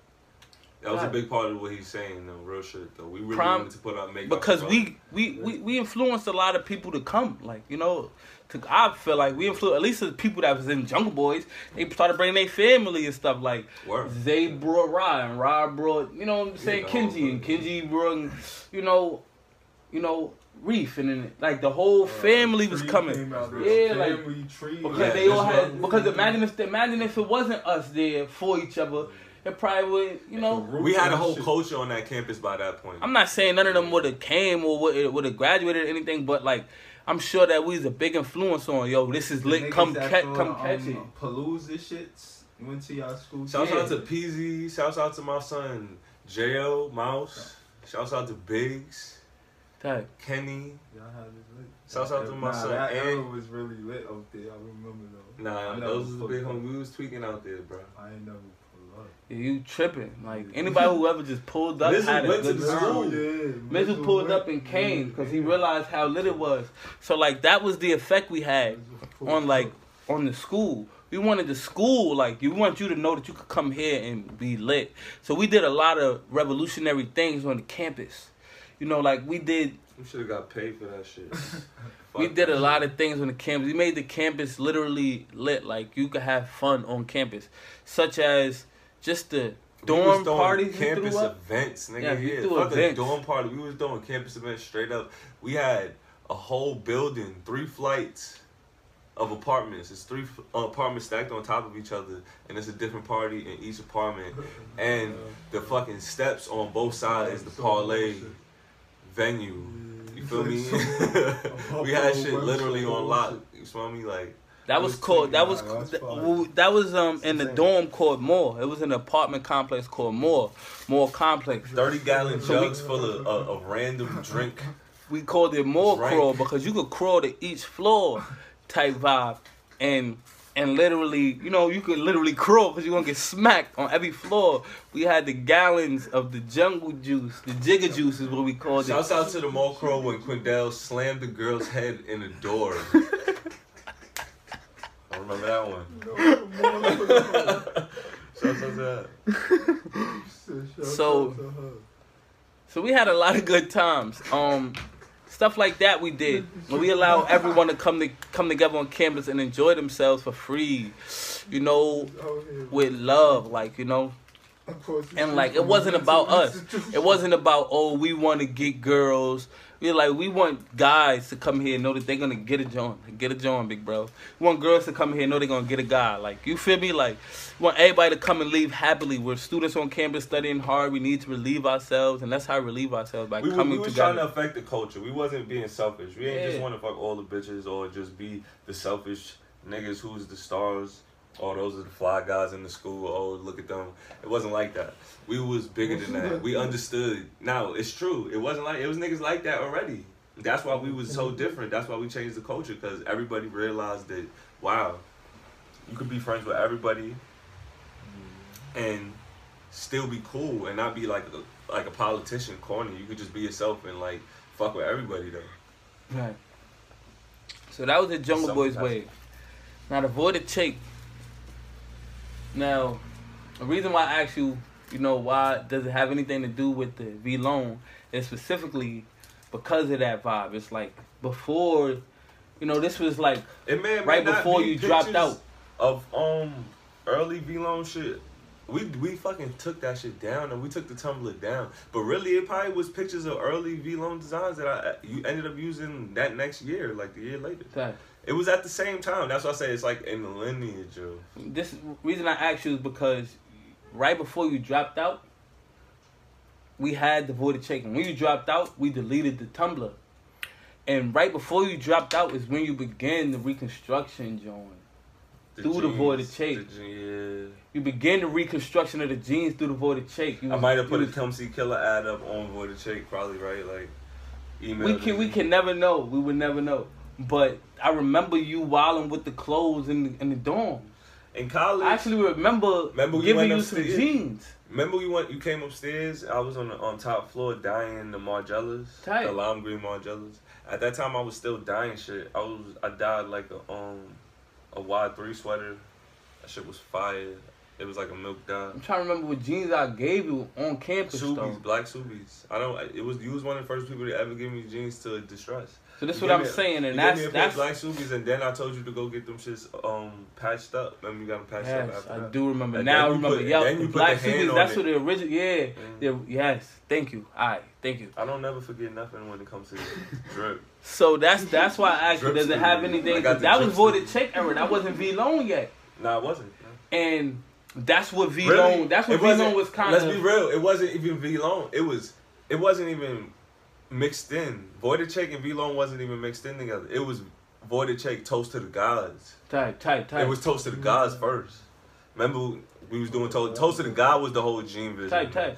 That was a big part of what he's saying, though. Real shit, though. We really Prime- wanted to put our make because we, we we we influenced a lot of people to come. Like you know, to I feel like we influenced at least the people that was in Jungle Boys. They started bringing their family and stuff. Like Word. Zay brought Rod and Rod brought you know what I'm saying Yeah, Kenji and the Kenji brought you know you know Reef and then like the whole family was coming. Yeah, like family tree. because Yeah, they all had because imagine if imagine if it wasn't us there for each other, it probably would you know. We had a whole culture on that campus by that point. I'm not saying none of them would have came or would would have graduated or anything, but like I'm sure that we was a big influence on yo. This is lit. Come catch, come catch it. Palooza shits went to y'all school. Shouts Yeah. out to PZ. Shouts out to my son Jo Mouse. Shouts out to Biggs, Type. Kenny. Y'all had it lit. Shouts out to my nah, son, That era was really lit up there. I remember though. Nah, I never those was the big up. homies. We was tweaking out there, bro. I ain't never Yeah, you tripping. Like anybody who ever just pulled up Listen, had a went to good the time. school. Mitchell pulled up and came because he realized how lit it was. So like that was the effect we had on like on the school. We wanted the school like we want you to know that you could come here and be lit. So we did a lot of revolutionary things on the campus. You know, like we did We should have got paid for that shit. (laughs) we did that a lot of things on the campus. We made the campus literally lit. Like you could have fun on campus, such as just the We was dorm throwing parties campus threw up. events, nigga. Yeah, Yeah, we threw fuck events. a dorm party. We was doing campus events straight up. We had a whole building, three flights of apartments. It's three uh, apartments stacked on top of each other, and it's a different party in each apartment. (laughs) And the fucking steps on both sides, the parlay venue. You feel me? (laughs) we had shit literally on lock. You feel me? Like That was was called. That was nah, that, fine. well, that was um in the dorm called More. It was an apartment complex called More. More complex. thirty gallon So we- jugs full of, a, of random drink. (laughs) We called it More Right. crawl because you could crawl to each floor, type vibe, and and literally, you know, you could literally crawl because you're gonna get smacked on every floor. We had the gallons of the jungle juice, the jigger juice is what we called it. Shouts out to the Mall Crow when Quindell slammed the girl's head in the door. (laughs) I remember that one. Shouts out to that. So- So we had a lot of good times. Um, stuff like that we did. When we allow everyone to come to come together on campus and enjoy themselves for free, you know, with love, like you know. And like it wasn't about us. It wasn't about oh we want to get girls. We like we want guys to come here and know that they're gonna get a joint, get a joint, big bro. We want girls to come here and know they're gonna get a guy. Like you feel me? Like we want everybody to come and leave happily. We're students on campus studying hard. We need to relieve ourselves, and that's how we relieve ourselves by We, we, coming we was trying to affect the culture. We wasn't being selfish. We ain't just want to fuck all the bitches or just be the selfish niggas who's the stars. Oh, those are the fly guys in the school. Oh, look at them. It wasn't like that. We was bigger than that. We understood. Now it's true. It wasn't like it was niggas like that already. That's why we was so different. That's why we changed the culture because everybody realized that wow, you could be friends with everybody and still be cool and not be like a, like a politician corny. You could just be yourself and like fuck with everybody though. Right. So that was the Jungle Boys way. Now the voided check. Now, the reason why I asked you, you know, why does it have anything to do with the V-Lone is specifically because of that vibe. It's like before, you know, this was like It may, right before be you dropped out. of um early V-Lone shit. We we fucking took that shit down and we took the Tumblr down. But really, it probably was pictures of early V-Lone designs that I you ended up using that next year, like the year later. That It was at the same time. That's why I say it's like in the lineage of. this reason I asked you is because right before you dropped out, we had the voided check. And when you dropped out, we deleted the Tumblr. And right before you dropped out is when you began the reconstruction, John. Through the voided jeans, the je- You began the reconstruction of the genes through the voided check. I might have put a was- Come See Killer ad up on Voided Shake, probably right, like. Email We can we can never know. We would never know. But I remember you wilding with the clothes in the, in the dorm. in college. I actually remember, Remember we giving you some jeans. Remember we went you came upstairs, I was on the on top floor dying the Margielas. Tight. The lime green Margielas. At that time I was still dying shit. I was I died like a um a Y three sweater. That shit was fire. It was like a milk dye. I'm trying to remember what jeans I gave you on campus though. Subies, black Subies. I don't. It was you was one of the first people to ever give me jeans to distress. So this is what I'm a- saying, and gave that's me a pair of that's black Subies, and then I told you to go get them shits um patched up. Remember you got them patched up after I that. do remember. And now I remember. put- Yep, then the you black the hand suits. on That's it. what the original. Yeah, Mm. the- yes. Thank you. All right, thank you. I don't never forget nothing when it comes to drip. So that's that's why I asked Does it have anything? That was voided check era. That wasn't V-Lone yet, Nah, it wasn't. and that's what V Really? loan. That's what V wasn't- was kind of Let's be real. It wasn't even V-Lone. It was. It wasn't even mixed in. Voided check and V-Lone wasn't even mixed in together. It was voided check toast to the gods. Tight, tight, tight. It was toast to the gods first. Remember we was doing toast. Toast to the god was the whole gene vision. tight, tight.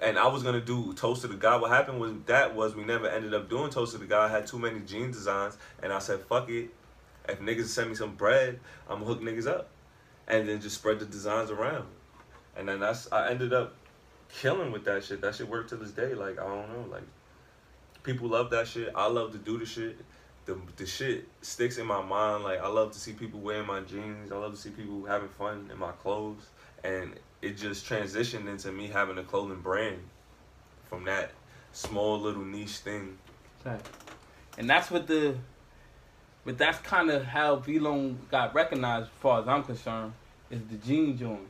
And I was gonna do toast to the god. What happened was that was we never ended up doing toast to the god. I had too many gene designs, and I said fuck it. If niggas send me some bread, I'm gonna hook niggas up, and then just spread the designs around. and then that's I ended up killing with that shit. That shit worked to this day. Like I don't know, like people love that shit. I love to do the shit. The the shit sticks in my mind. Like I love to see people wearing my jeans. I love to see people having fun in my clothes, and it just transitioned into me having a clothing brand from that small little niche thing. And that's what the, but that's kind of how V-Lone got recognized, as far as I'm concerned, is the jean joint.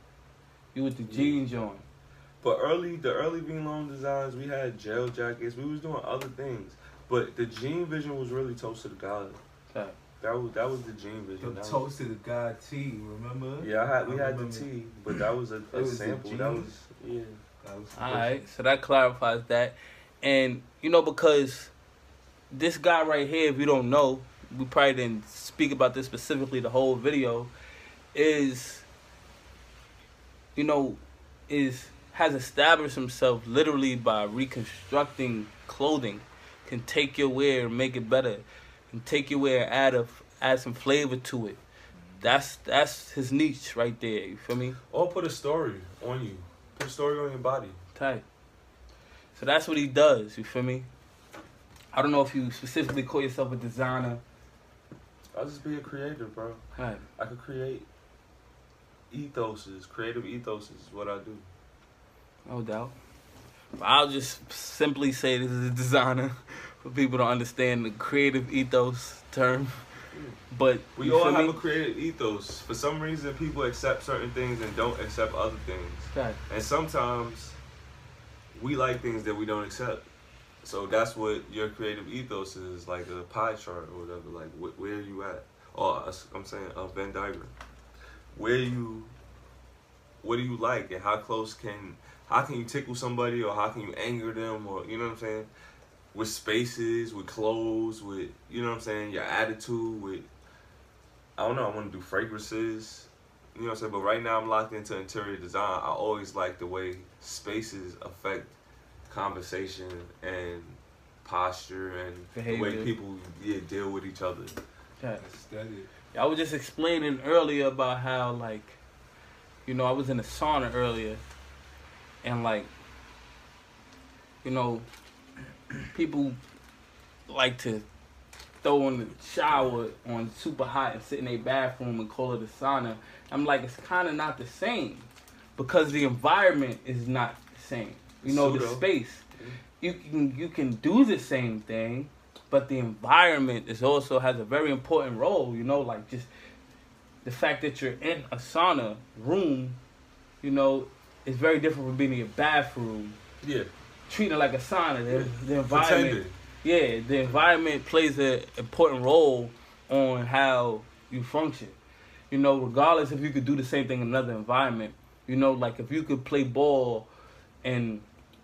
You with the jean joint. But early, the early V-Lone designs, we had gel jackets. We was doing other things. But the jean vision was really toast to the god. Okay. That was that was the jean The vision. That was- to the God T, remember? yeah, I had we I had the remember. T, but that was a, a was sample. That was yeah. That was All right, so that clarifies that, and you know because this guy right here, if you don't know, we probably didn't speak about this specifically the whole video, is you know is has established himself literally by reconstructing clothing, can take your wear and make it better, can take your wear and add a add some flavor to it. That's that's his niche right there. You feel me? Or put a story on you. Put a story on your body. Tight. So that's what he does. You feel me? I don't know if you specifically call yourself a designer. I'll just be a creator, bro. Right. I could create ethoses, creative ethoses is what I do. No doubt. I'll just simply say this is a designer (laughs) for people to understand the creative ethos term. But We all have me? a creative ethos. For some reason, people accept certain things and don't accept other things. Right. And sometimes we like things that we don't accept. So that's what your creative ethos is, like a pie chart or whatever. Like, wh- where are you at? Or I'm saying a Venn diagram. Where you, what do you like, and how close can, how can you tickle somebody, or how can you anger them, or you know what I'm saying? With spaces, with clothes, with you know what I'm saying, your attitude, with I don't know, I want to do fragrances. You know what I'm saying? But right now I'm locked into interior design. I always like the way spaces affect conversation and posture and the way people yeah, deal with each other. Right. aesthetic. I was just explaining earlier about how like, you know, I was in a sauna earlier, and like, you know, (clears throat) people like to throw in the shower on super hot and sit in a bathroom and call it a sauna. I'm like, it's kind of not the same because the environment is not the same. You know, the space. You can you can do the same thing, but the environment is also has a very important role. You know, like just the fact that you're in a sauna room, you know, is very different from being in a bathroom. Yeah. Treating it like a sauna, the, Yeah. the environment. Pretending. Yeah, the environment plays an important role on how you function. You know, regardless if you could do the same thing in another environment. You know, like if you could play ball and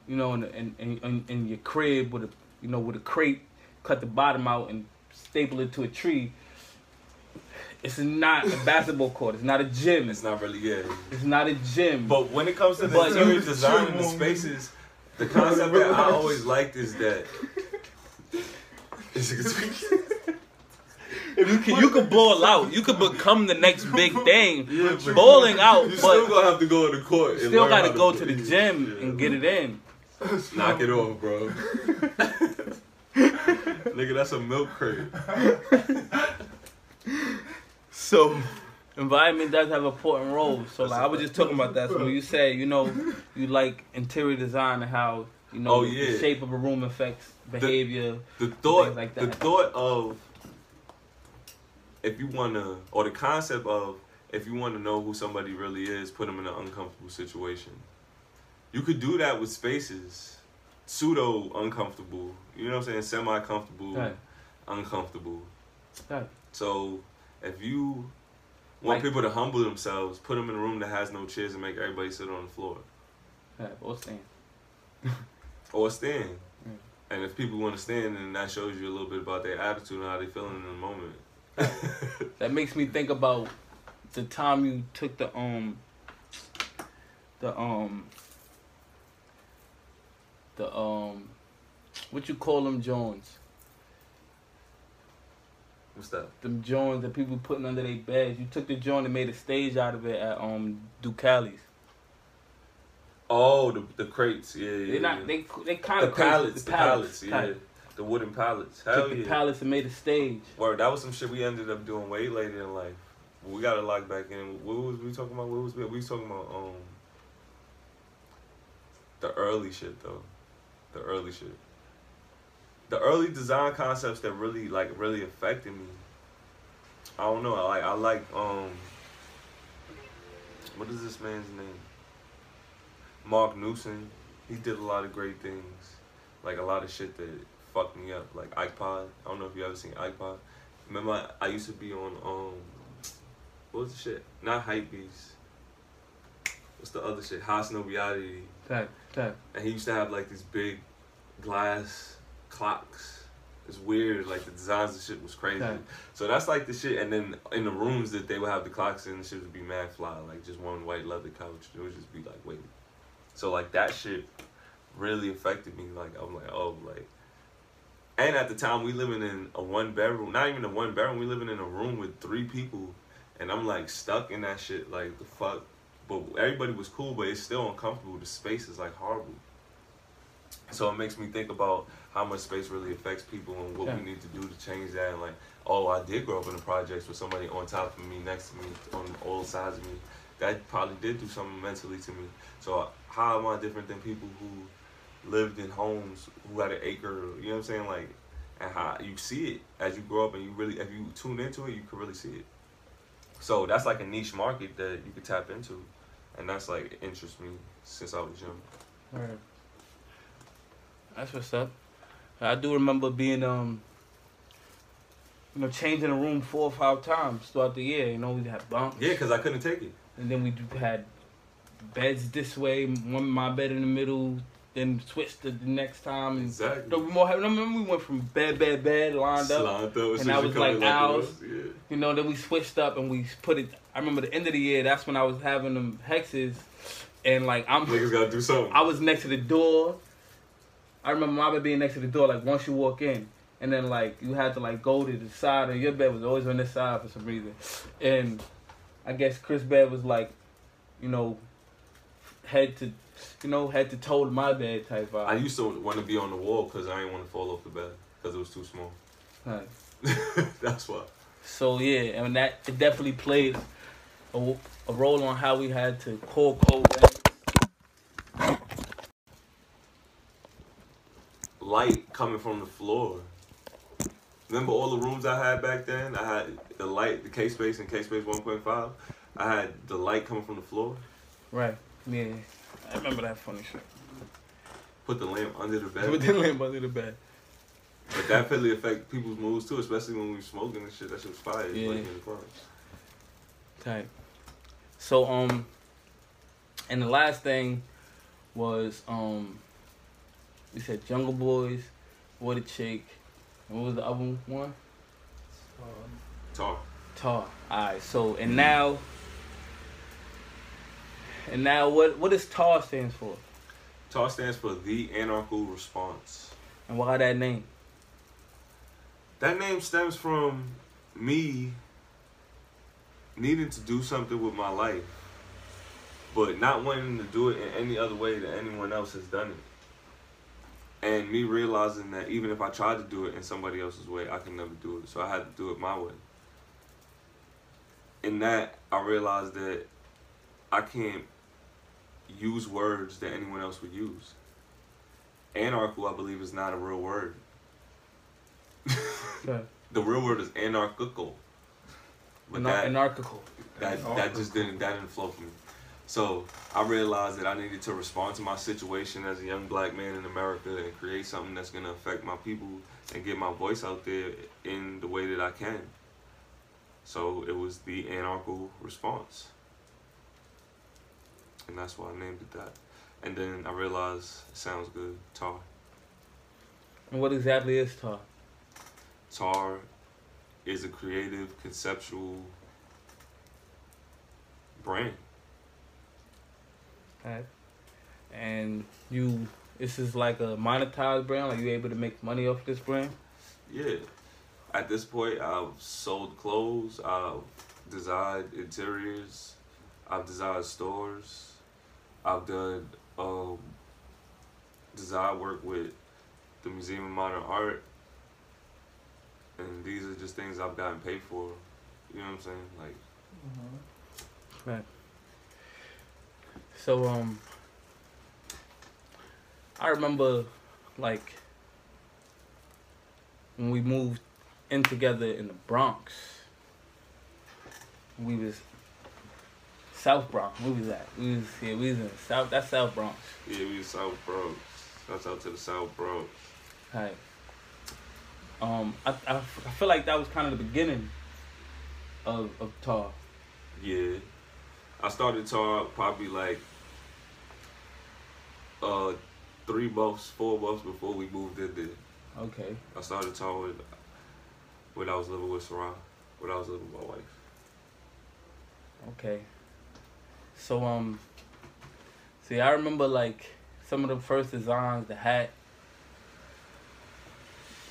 you know, in, in, in, in your crib with a you know with a crate, cut the bottom out and staple it to a tree. It's not a basketball court. It's not a gym. It's not really yeah. It's not a gym. But when it comes to the interior design and the spaces, the concept that I always liked is that. you can you can ball out. You could become the next big (laughs) thing. Yeah, but Balling out, You but still gonna have to go to the court. and still learn gotta go to play. the gym Yeah. and get it in. Knock it off, bro. (laughs) (laughs) Nigga, that's a milk crate. (laughs) So, environment does have an important role. So, like, I was just talking about that. So, when you say, you know, you like interior design and how, you know, Oh, the shape of a room affects behavior. The thought, Things like the thought of if you wanna, or the concept of if you want to know who somebody really is, put them in an uncomfortable situation. You could do that with spaces, pseudo uncomfortable. You know what I'm saying? Semi comfortable, Right. uncomfortable. Right. So if you want Like- people to humble themselves, put them in a room that has no chairs and make everybody sit on the floor Right, or stand. (laughs) or stand. Mm. And if people want to stand, then that shows you a little bit about their attitude and how they feeling in the moment. (laughs) That makes me think about the time you took the um the um the um what you call them Jones. What's that? Them Jones that people putting under their beds. You took the joint and made a stage out of it at um Ducali's. Oh, the the crates, yeah, yeah. They're not. yeah. They they kind the of pallets, the pallets, yeah, type. the wooden pallets. Hell Took the yeah. pallets and made a stage. Word, that was some shit we ended up doing way later in life. We got to lock back in. What was we talking about? What was we? We was talking about um the early shit though, the early shit. The early design concepts that really like really affected me. I don't know. I like I like um. What is this man's name? Marc Newson. He did a lot of great things, like a lot of shit that fucked me up, like Ikepod. I don't know if you ever seen Ikepod. Remember, I, I used to be on um, what was the shit? Not Hypebeast. What's the other shit? No Reality. Type, type. And he used to have like these big glass clocks. It's weird, like the designs and shit was crazy. Okay. So that's like the shit. And then in the rooms that they would have the clocks in, the shit would be mad fly, like just one white leather couch. It would just be like, waiting. So like that shit really affected me. Like I'm like, oh, like. And at the time, we living in a one bedroom, not even a one bedroom. We living in a room with three people, and I'm like stuck in that shit. Like the fuck. But everybody was cool, but it's still uncomfortable. The space is like horrible. So it makes me think about how much space really affects people and what Yeah. we need to do to change that. And like, oh, I did grow up in the projects with somebody on top of me, next to me, on all sides of me. That probably did do something mentally to me. So how am I different than people who lived in homes who had an acre? You know what I'm saying? Like, and how you see it as you grow up and you really, if you tune into it, you can really see it. So that's like a niche market that you could tap into, and that's like interests me since I was young. Alright. That's what's up. I do remember being um you know, changing the room four or five times throughout the year. You know, we'd have bunks. Yeah, because I couldn't take it. And then we had beds this way, one my bed in the middle, then switched to the next time. And Exactly. No, we more. I remember we went from bed, bed, bed, lined up. Slant up, and I she was like owls. Yeah. You know, then we switched up and we put it. I remember the end of the year. That's when I was having them hexes, and like I'm. Niggas gotta do something. I was next to the door. I remember my bed being next to the door, like once you walk in. And then like you had to like go to the side of your bed was always on this side for some reason. And I guess Chris' bed was like, you know, head to you know, head to toe to my bed type vibe. I used to want to be on the wall because I didn't want to fall off the bed because it was too small. Right. (laughs) That's why. So yeah, and that it definitely played a, a role on how we had to call code red. Light coming from the floor. Remember all the rooms I had back then? I had the light, the K space and K space 1.5. I had the light coming from the floor. Right. Yeah. I remember that funny shit. Put the lamp under the bed. the lamp under the bed. But that really affect people's moods too, especially when we were smoking and shit. That shit was fire. Yeah. Like in the club. Type. So um and the last thing was um we said Jungle Boys, What a Chick, and what was the other one? Talk. Tar. Alright, so and now and now what what does TAR stands for? TAR stands for the anarchical response. And why that name? That name stems from me needing to do something with my life, but not wanting to do it in any other way that anyone else has done it. And me realizing that even if I tried to do it in somebody else's way, I can never do it. So I had to do it my way. In that, I realized that I can't use words that anyone else would use. Anarchical, I believe, is not a real word. Okay. (laughs) The real word is anarchical. But Anar- that, anarchical. that that just didn't that didn't flow for me. So I realized that I needed to respond to my situation as a young black man in America and create something that's gonna affect my people and get my voice out there in the way that I can. So it was the anarchical response. And that's why I named it that. And then I realized it sounds good, tar. And what exactly is TAR? Tar is a creative, conceptual brand. Alright. And you this is like a monetized brand, like you able to make money off this brand? Yeah. At this point, I've sold clothes, I've designed interiors, I've designed stores, I've done um, design work with the Museum of Modern Art, and these are just things I've gotten paid for. You know what I'm saying? Like, Right. So um I remember like when we moved in together in the Bronx. We was South Bronx. Where was at? We was yeah, we was in South that's South Bronx. yeah, we was South Bronx. Shouts out to the South Bronx. Right. Um I, I, I feel like that was kind of the beginning of of Tar. Yeah. I started tar probably like uh three months, four months before we moved in there. Okay. I started tar when, when I was living with Sarah, when I was living with my wife. Okay. So um see I remember like some of the first designs, the hat.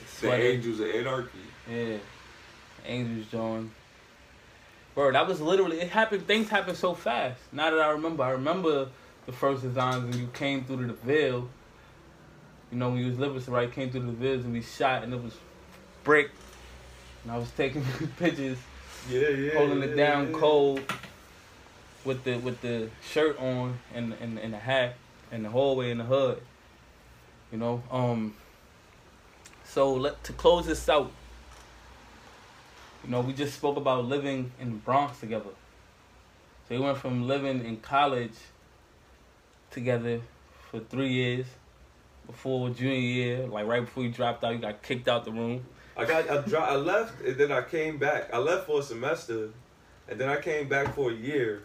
The sweater. Angels of Anarchy. Yeah. Angels John. Bro, that was literally it happened things happened so fast. Now that I remember, I remember the first designs when you came through to the Ville. You know, when you was living so right, came through the Ville and we shot and it was brick. And I was taking (laughs) pictures Yeah, yeah. holding it yeah, down yeah. cold with the with the shirt on and and, and the hat and the hallway and the hood. You know, um so let to close this out. You know, we just spoke about living in the Bronx together. So we went from living in college together for three years. Before junior year, like right before you dropped out, you got kicked out the room. I got I, dro- I left and then I came back. I left for a semester, and then I came back for a year,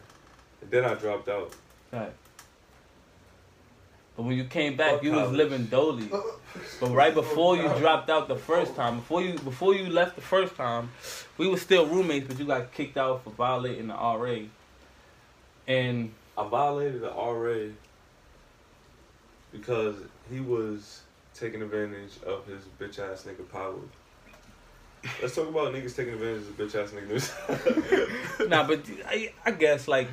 and then I dropped out. Right. But when you came back, you was living dolly. But right before you dropped out the first time, before you before you left the first time, we were still roommates, but you got kicked out for violating the RA. And I violated the RA because he was taking advantage of his bitch ass nigga power. Let's talk about niggas taking advantage of bitch ass niggas. nah, but I I guess like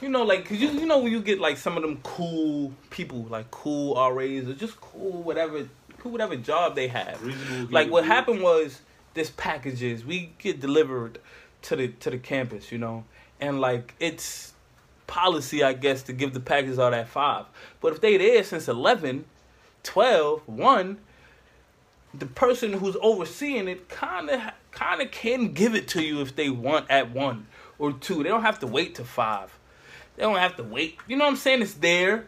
you know like 'cause you you know when you get like some of them cool people like cool RAs or just cool whatever cool whatever job they have. Reasonable like what happened was this packages we get delivered to the to the campus you know? And like it's policy i guess to give the packages out at 5 but if they there since 11 12 1 the person who's overseeing it kind of kind of can give it to you if they want at 1 or 2 they don't have to wait to 5 they don't have to wait. You know what i'm saying? It's there.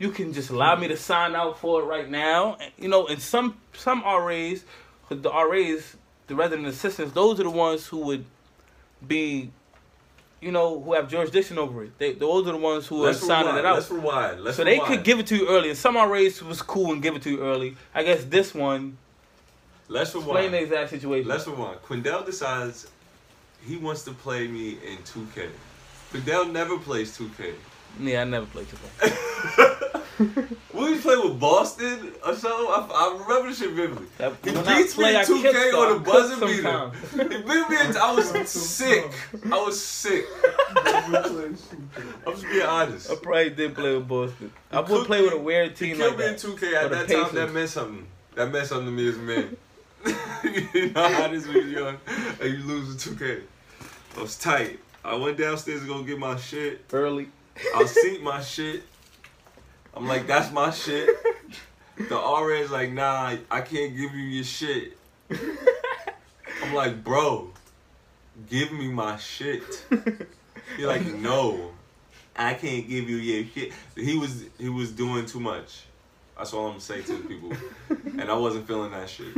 You can just allow me to sign out for it right now. And, you know and some some ras the ras the resident assistants those are the ones who would be you know who have jurisdiction over it. They those are the ones who are Let's signing rewind. it out. Let's rewind. Let's so they could give it to you early. And some ras was cool and give it to you early. I guess this one Let's explain the exact situation. Let's rewind. Quindell decides he wants to play me in 2K. Quindell never plays 2K. yeah i never played 2K. What you play with Boston or something? I, I remember this shit vividly. That- He when I beats me in 2K kick on a some- buzzer beater. He beat me in, I was sick. I was sick. I'm just being honest. I probably did play with Boston. I would cooked play with a me- weird He team killed like me in 2K at the that time. That meant something. That meant something to me as a man. (laughs) you know how this when you're young and you lose in 2K. I was tight. I went downstairs to go get my shit. Early. I (laughs) seat my shit. I'm like, that's my shit. The RA is like, nah, I can't give you your shit. I'm like, bro, give me my shit. He's like, no, I can't give you your shit. He was he was doing too much. That's all I'm gonna say to the people. And I wasn't feeling that shit.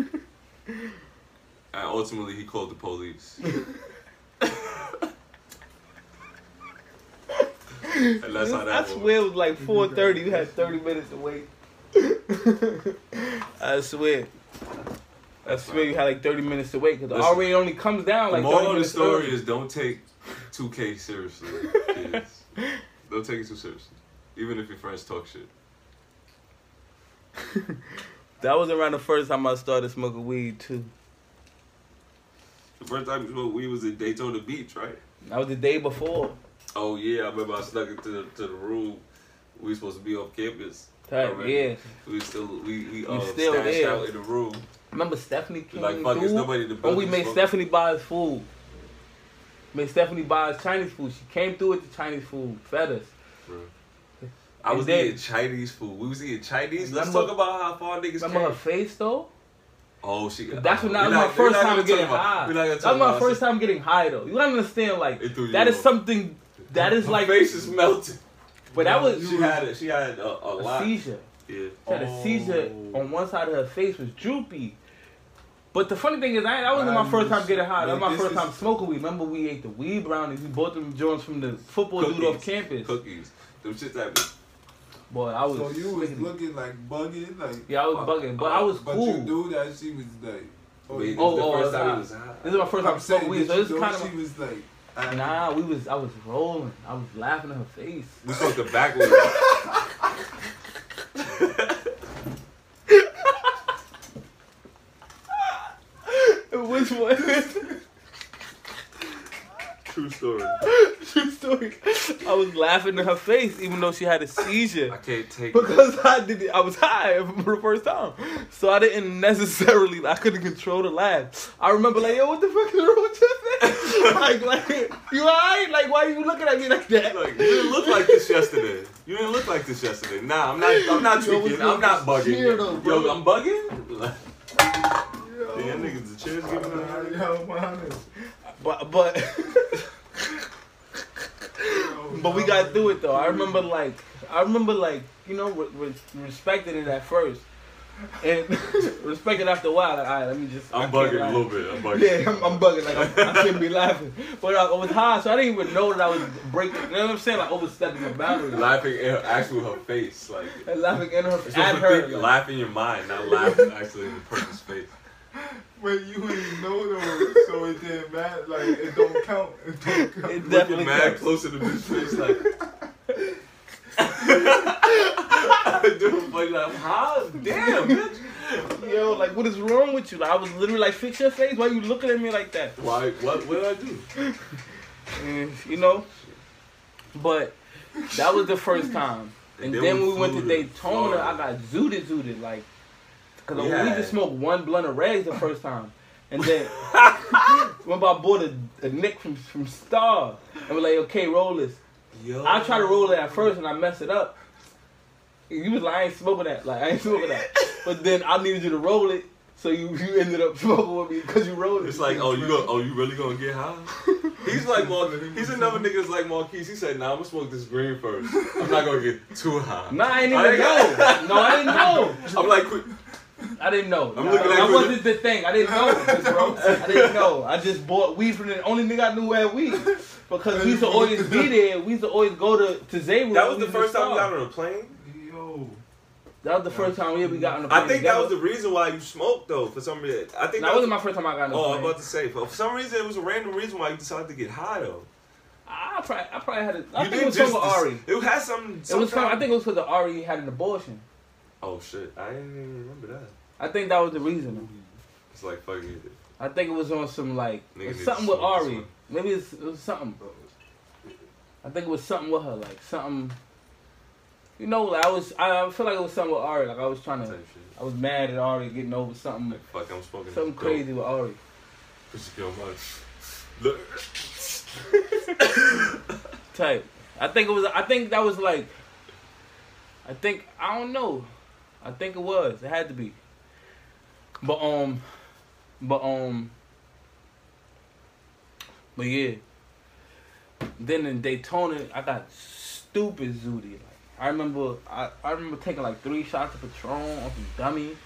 And ultimately he called the police. (laughs) (laughs) and that's how that I was. swear it was like 4.30. You had 30 minutes to wait. (laughs) I swear. I swear you had like 30 minutes to wait because the Listen, RA only comes down like the moral of the story early. is don't take 2K seriously, kids. (laughs) don't take it too seriously. Even if your friends talk shit. That was around the first time I started smoking weed too. The first time you smoked weed was at Daytona Beach, right? That was the day before. Oh yeah, I remember I snuck into the, to the room we were supposed to be off campus. Yeah. We still we we um, still stashed there. out in the room. Remember Stephanie came Like fuck, through? nobody to When we made Stephanie buy us food. Made Stephanie buy us Chinese food. She came through with the Chinese food, fed us. I was then- eating Chinese food. We was eating Chinese. Let's talk about how far niggas Remember her face though? Oh, she. That's when oh, that was my not- first time getting about- high. We're not gonna That was my first time getting high though. You gotta understand, like It threw you that is something that is My like face is melting. but that was She had it. She had a, a a lot. seizure. Yeah. She had a seizure Oh. on one side of her face was droopy. But the funny thing is, I, that wasn't my first time getting high. That was my first time smoking weed. Remember, we ate the weed brownies. We bought them joints from the football dude off Cookies. campus. Cookies. Them shit that. Boy, I was. So you was looking like bugging, like. Yeah, I was Uh, bugging, but uh, I was But cool. you knew that she was like. Wait, Oh, this is the oh, first it's time was. This is my first time I'm saying, smoking weed, so you this is know kind of. she was like. I- Nah, we was. I was rolling. I was laughing in her face. We smoked the backwards. (laughs) Which one? (laughs) True story. (laughs) True story. I was laughing in her face, even though she had a seizure. I can't take it. Because I did it, I was high (laughs) for the first time, so I didn't necessarily. I couldn't control the laugh. I remember like, yo, what the fuck is wrong with you? (laughs) like, like, you alright? Like, why are you looking at me like that? Like, you didn't look like this yesterday. You didn't look like this yesterday. Nah, I'm not. I'm not tweaking. I'm not bugging. Cheer though. Yo, I'm bugging. Yo. Damn, niggas, the chairs giving me. Yo, man. But but (laughs) but we got through it though. I remember like I remember like you know re- re- respecting it at first, and (laughs) respecting after a while. Like, all right, let me just. I I'm bugging laugh. a little bit. I'm bugging. Yeah, I'm, I'm bugging. Like I'm, I shouldn't be laughing, but I, I was high, so I didn't even know that I was breaking. You know what I'm saying? Like overstepping the boundary. Laughing in her, actually with her face, like. And laughing in her, at her. think, like- laugh in your mind, not laughing actually in the person's face. But you ain't know though, so it didn't matter. Like it don't count. It don't count. It definitely mad counts. closer to bitch face, like. (laughs) Doing funny, like, how? Damn, bitch. Yo, like what is wrong with you? Like I was literally like, fix your face. Why you looking at me like that? Why? What? What did I do? And, you know, but that was the first time. And, then, we went to flew Daytona. I got zooted, zooted like, cause We we, just smoked one blunt of rags the first time, and then remember I bought a, a Nick from from Star, and we're like, okay, roll this. Yo. I tried to roll it at first, and I messed it up. You was like, I ain't smoking that, like I ain't smoking that. But then I needed you to roll it, so you you ended up (laughs) smoking with me because you rolled it. It's like, oh, you go, oh, you really gonna get high? (laughs) He's like, Mar- he's another nigga that's like Marquise. He said, nah, I'm gonna smoke this green first. I'm not gonna get too high. Nah, I didn't I even ain't know. No, I didn't know. (laughs) I'm like, quick. I didn't know. I'm Nah, looking at that you. wasn't the thing. I didn't know, bro. I didn't (laughs) know. I just bought weed from the only nigga I knew who had weed. Because we used to always be there. We used to always go to, to Zaywood. That was the used to first time we got on a plane. Yo. That was the first time we, we got on the plane I think that was the reason why you smoked though. For some reason, I think That that was. wasn't my first time I got on the Oh, I'm about to say. For some reason, it was a random reason why you decided to get high though. I probably, I probably had a. I you think it was just. from with Ari. It had some. It was from, I think it was because Ari had an abortion. Oh shit! I didn't even remember that. I think that was the reason. It's like fucking. it. I think it was on some like Nigga need to something with Ari. Maybe it's, it was something. I think it was something with her, like something. You know, like I was. I, I feel like it was something with Ari. Like I was trying to. I was mad at Ari getting over something. Like fuck, I'm smoking. Something dope. crazy with Ari. Push your gun, Look. Type. I think it was. I think that was like. I think I don't know. I think it was. It had to be. But um, but um. But yeah. Then in Daytona, I got stupid zooty. Like I remember, I, I remember taking like three shots of Patron on some dummy,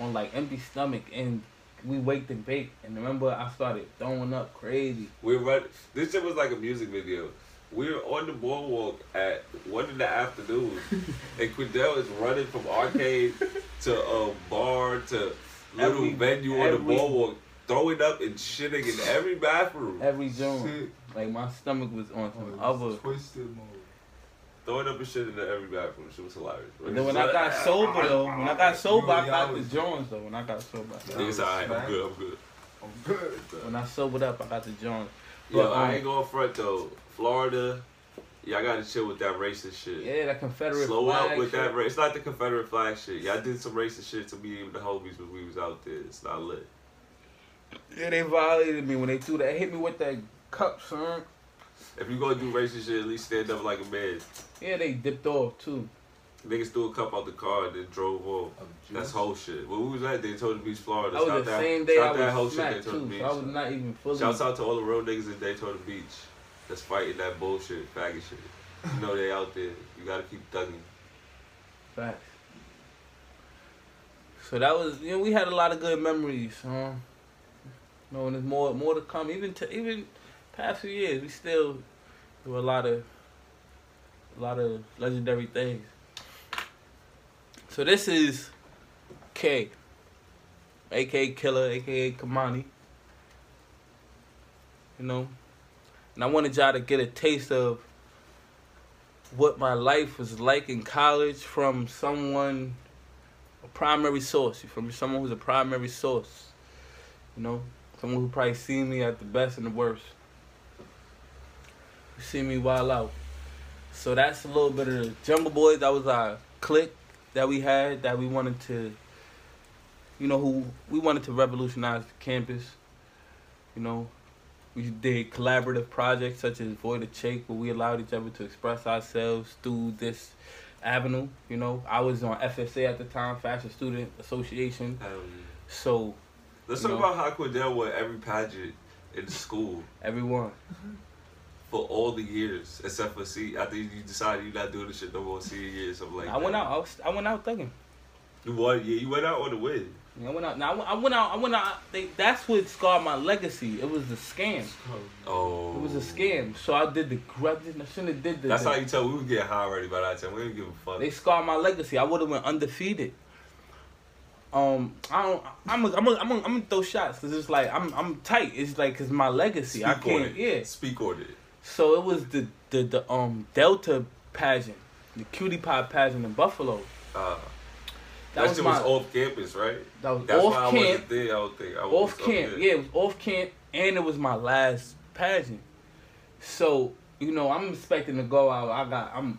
on like empty stomach, and we waked and baked. And remember, I started throwing up crazy. We run. This shit was like a music video. We were on the boardwalk at one in the afternoon, (laughs) and Quindell is running from arcade to a bar to little Every- venue on the boardwalk, throwing up and shitting in every bathroom. Every joint. Like my stomach was on some Oh, other. twisted mode. Throwing up and shit in every bathroom. Shit was hilarious. And then when I got sober though, when I got sober, I got the Yeah, Jones though. When I got sober, I got- Niggas, alright, I'm good, I'm good. I'm good. when I sobered up, I got the Jones. Yo, But, I um, ain't going front though. Florida, Y'all gotta chill with that racist shit. Yeah, that Confederate Slow flag up with shit. that. Ra- it's not the Confederate flag shit. Y'all did some racist shit to me and the homies when we was out there. It's not lit. Yeah, they violated me when they threw that. Hit me with that cup, son. If you gonna do racist shit, at least stand up like a man. Yeah, they dipped off too. Niggas threw a cup out the car and then drove off. Of That's whole shit. When we was at Daytona Beach, Florida. That was shout the that, same day shout I that whole shit Daytona too. Beach. So I was not even fully. Shouts out to all the real niggas in Daytona Beach that's fighting that bullshit, faggot shit. You know they out there. You gotta keep thugging. Facts. So that was, you know, we had a lot of good memories. Um, you know, and there's more, more to come. Even to even past few years, we still do a lot of, a lot of legendary things. So this is K, aka Killer, aka Kamani. You know, and I wanted y'all to get a taste of what my life was like in college from someone, a primary source. You me? Someone who's a primary source. You know, someone who probably seen me at the best and the worst. You see me while out. So that's a little bit of Jumbo Boys. That was our clique that we had that we wanted to, you know, who we wanted to revolutionize the campus. You know, we did collaborative projects such as Void of Chake, where we allowed each other to express ourselves through this avenue. You know, I was on FSA at the time, Fashion Student Association. Um, So let's talk know? about how Cordell won every pageant in school everyone, for all the years except for C. After you decided you're not doing this shit no more senior year, something like I that. went out. I, was, I went out thugging. You won, yeah. You went out on the win. I went out. Now I went- out. I went out. They, that's what scarred my legacy. It was the scam. Oh, It was a scam. So I did the. I didn't- I shouldn't have did the. That's the- how you tell we would get high already by that time. We didn't give a fuck. They scarred my legacy. I would have went undefeated. Um, I don't. I'm. A, I'm. A, I'm. A, I'm gonna throw shots because it's like I'm. I'm tight. It's like cause my legacy. I Speak on can't. Yeah. Speak on it. So it was the the the um Delta pageant, the cutie pie pageant in Buffalo. Uh, That, was shit my. was off campus, right? that was That's why I off camp. wasn't there. I think. I was Off camp. Yeah, it was off camp, and it was my last pageant. So you know, I'm expecting to go out. I got. I'm.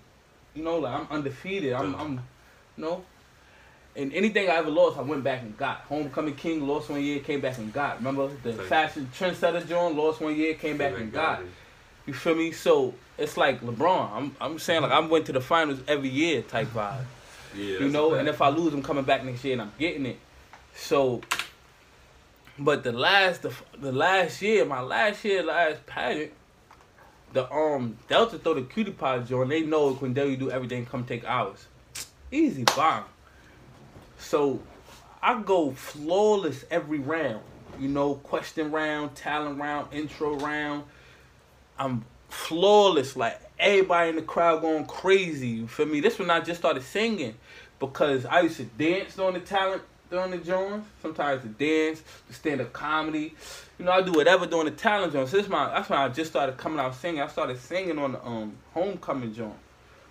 You know, like I'm undefeated. I'm. I'm. You know. And anything I ever lost, I went back and got. Homecoming King lost one year, came back and got. Remember the fashion trendsetter John lost one year, came back and got. it. You feel me? So it's like LeBron. I'm. I'm saying like I went to the finals every year type vibe. Yeah, you know, and if I lose, I'm coming back next year and I'm getting it. So, but the last, the, the last year, my last year, last pageant, the um Delta throw the cutie pie joint. They know Quindell, you do everything. Come take ours. Easy bomb. So, I go flawless every round. You know, question round, talent round, intro round. I'm flawless. Like everybody in the crowd going crazy. You feel me? This when I just started singing because I used to dance during the talent during the Jones. Sometimes to dance, to stand up comedy. You know, I do whatever during the talent Jones. So this my that's when I just started coming out singing. I started singing on the um homecoming joint.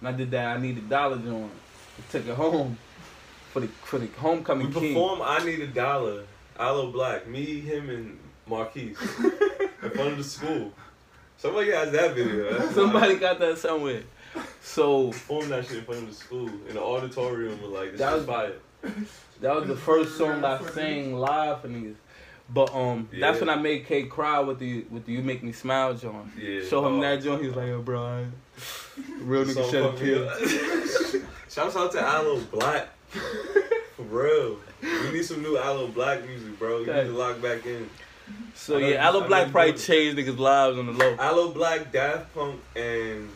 And I did that I need a dollar joint. I took it home for the for the homecoming We king. perform I Need a Dollar, Aloe Blacc, me, him, and Marquise (laughs) in front of the school. Somebody has that video. That's (laughs) Somebody got that somewhere. So performed that shit in front of the school in the auditorium. With like this That was- fire. That was the first song I sang live for niggas. But um, that's when I made K cry with the with the "You Make Me Smile" John. Yeah. Show him oh. that John. He was like, "Yo, bro, I- (laughs) real So nigga shut up here." up. Shouts out to Aloe Blacc. (laughs) For real. We need some new Aloe Blacc music, bro. You Okay. need to lock back in. So yeah, you- Aloe Blacc know you probably do changed niggas' lives on the low. Aloe Blacc, Daft Punk, and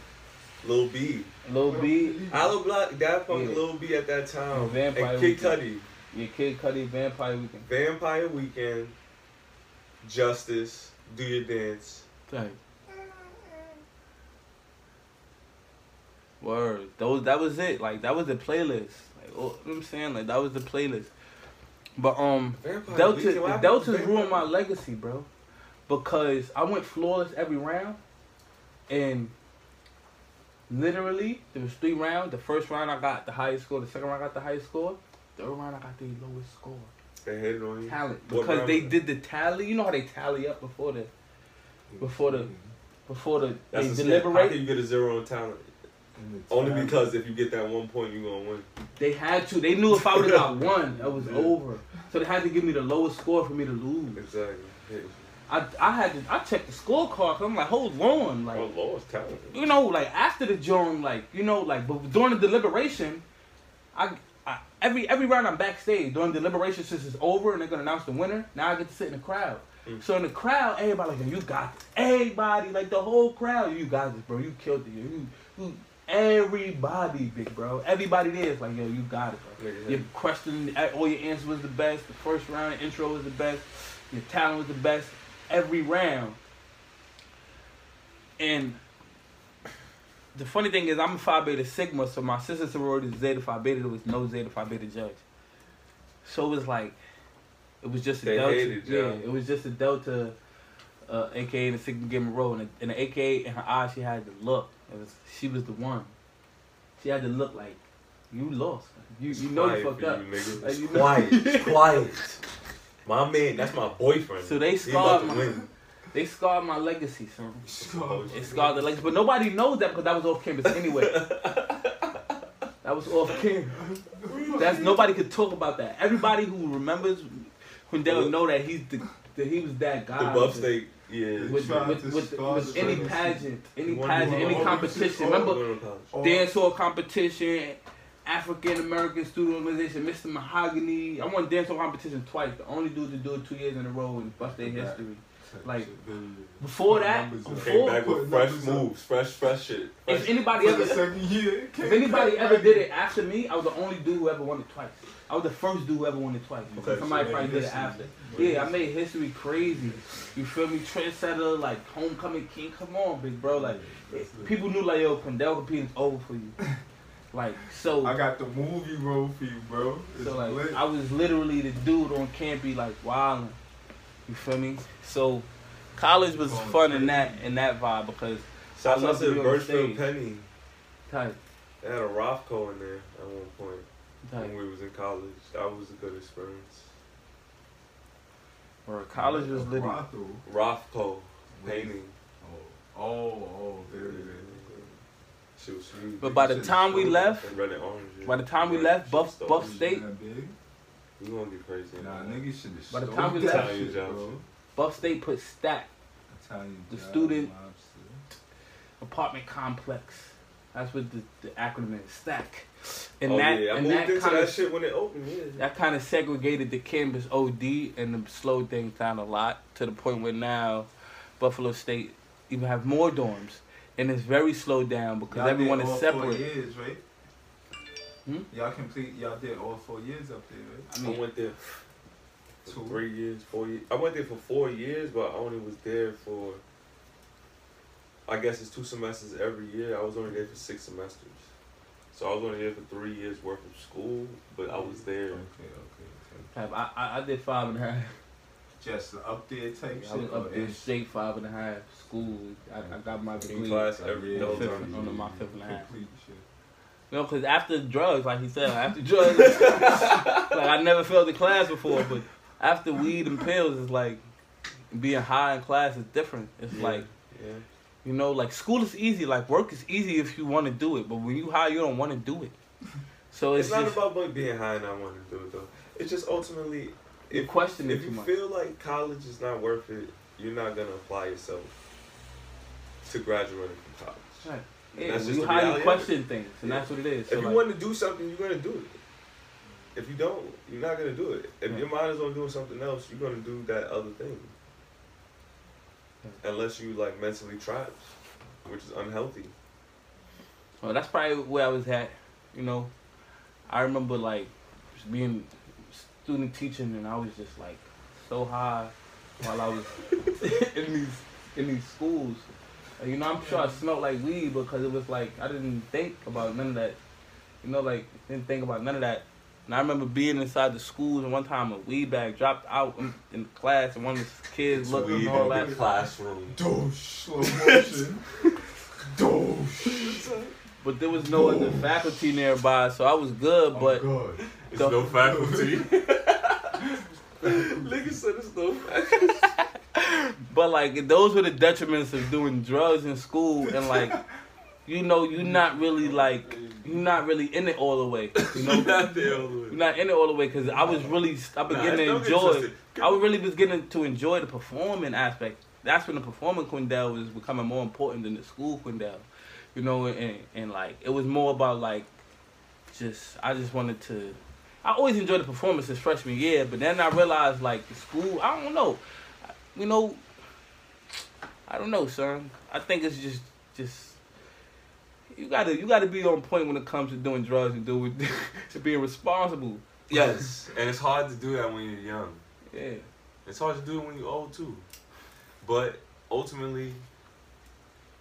Lil B. Lil B, Aloe Blacc, Daft Punk, Yeah. Lil B at that time. Oh, Vampire and Kid Weekend. Cudi. yeah, Kid Cudi, Vampire Weekend. Vampire Weekend, Justice, Do Your Dance. Tight. Word. Those that was it. Like that was the playlist. Like oh, you know what I'm saying? Like that was the playlist. But um Vampire Delta Weekend, what the happened Deltas to Vampire? ruined my legacy, bro. Because I went flawless every round and literally there was three rounds. The first round I got the highest score, the second round I got the highest score, third round I got the lowest score. They hated on you. Talent. Because round they was did the tally. You know how they tally up before the before the before the That's they a snap. How can you get a zero on talent? And Only because if you get that one point, you're gonna win. They had to. They knew if I would have got one, that was over. So they had to give me the lowest score for me to lose. Exactly. Yeah. I I had to. I checked the scorecard. I'm like, hold on, like. oh, Lord's talented. you know, like after the joint, like you know, like but during the deliberation, I, I every every round I'm backstage during deliberation since it's over and they're gonna announce the winner. Now I get to sit in the crowd. Mm. So in the crowd, everybody like, you got this. Everybody, like the whole crowd, you got this, bro. You killed it. You, you everybody, big bro. Everybody there is like, yo, you got it, bro. Nigga, Your question, all your answers was the best. The first round intro was the best. Your talent was the best. Every round. And the funny thing is, I'm a Phi Beta Sigma, so my sister sorority is Zeta Phi Beta. There was no Zeta Phi Beta judge. So it was like, it was just a They delta. yeah, it was just a delta, uh, aka the Sigma Gamma Rho, and the, and the aka in her eyes, she had the look. It was she was the one. She had to look like you lost. You you know you fucked up. You, nigga. Like, you know- quiet, (laughs) quiet. My man, that's my boyfriend. So they scarred my, they scarred my legacy, son. (laughs) Scarred. It scarred the legacy, but nobody knows that because that was off campus anyway. (laughs) that was off campus. That's nobody could talk about that. Everybody who remembers Quindell know that he's the that he was that guy. The. Buff State, yeah. with, Tried with, to with, with any pageant, any pageant, any competition. oh, Remember, Going to college. Oh, dance hall competition, African American student organization, Mr. Mahogany. I won dance hall competition twice. The only dude to do it two years in a row in Buff State Right. history. like, Before that, Numbers. Came before back with fresh moves, fresh, fresh shit. if anybody ever second year. if anybody ever did it after me, I was the only dude who ever won it twice. I was the first dude who ever won it twice Okay, somebody so probably did it after. Made Yeah, I made history crazy. You feel me? Trendsetter, like homecoming king. Come on, big bro. Like it. people knew like yo, Condell competing's over for you. (laughs) Like so. I got the movie role for you, bro. It's So like lit. I was literally the dude on campy like wilding. You feel me? So college was Going fun in that in that vibe because Shouts I out love to to be on the Burchfield. Penney. type They had a Rothko in there at one point when we was in college. That was a good experience. or college was literally Rotho. Rothko painting. Oh, oh, oh, there it is. She was huge. But by the time we left, And red and orange. yeah. by the time we Red left, Buff. Buff State big? We gonna get crazy. Nah, niggas should have By the time we left- shit, Italian bro. Buff State put stack Italian The job, student- lobster. apartment complex. That's what the, the acronym is. Stack. And oh that yeah, I and moved that into kind that of shit when it opened. Yeah. that kind of segregated the campus OD and the slowed things down a lot to the point where now Buffalo State even have more dorms and it's very slowed down because Y'all everyone did is all Four separate. years, right? Hmm? Y'all complete. Y'all did all four years up there, right? I I went there for Two. three years, four years. I went there for four years, but I only was there for. I guess it's two semesters every year. I was only there for six semesters, so I was only there for three years worth of school. But I was there. Okay, okay, type, I, I I did five and a half. Just the up there type I was shit. up there in- straight five and a half school. I, I got my In degree. class every yeah, no fifth time. on my fifth and a half. Complete shit. You because after drugs, like he said, after drugs, (laughs) like I never failed the class before, but after weed and pills, it's like being high in class is different. It's Yeah. like Yeah. You know, like school is easy, like work is easy if you want to do it, but when you high, you don't want to do it. (laughs) So It's, it's, not just about being high and not wanting to do it though. It's just ultimately you if question if you much. feel like college is not worth it, you're not gonna apply yourself to graduating from college. Right. Yeah, that's just you high, you question things, and Yeah. that's what it is. If you like, want to do something, you're gonna do it. If you don't, you're not gonna do it. If Yeah. your mind is on doing something else, you're gonna do that other thing. Unless you like mentally trapped, which is unhealthy. Well, that's probably where I was at. You know, I remember like being student teaching, and I was just like so high while I was (laughs) in these in these schools. You know, I'm sure I smelled like weed because it was like I didn't think about none of that. You know, like didn't think about none of that. And I remember being inside the schools, and one time a weed bag dropped out in, in class, and one of the kids looked and all that. classroom. Doosh, slow (laughs) motion. Doosh. But there was no other faculty nearby, so I was good. Oh, but oh, God. It's no (laughs) faculty. Nigga said it's no faculty. (laughs) But like those were the detriments of doing drugs in school and like you know you're not really like you're not really in it all the way. You (laughs) know, not there all the way. you're not in it all the way because I was really I Nah, to enjoy. I was really getting to enjoy the performing aspect. That's when the performing Quindell was becoming more important than the school Quindell. You know, and and like it was more about like just I just wanted to. I always enjoyed the performances freshman year, but then I realized like the school. I don't know. You know, I don't know, son. I think it's just just you gotta you gotta be on point when it comes to doing drugs and doing (laughs) to being responsible. Yes, and it's hard to do that when you're young. Yeah. It's hard to do it when you're old too. But ultimately,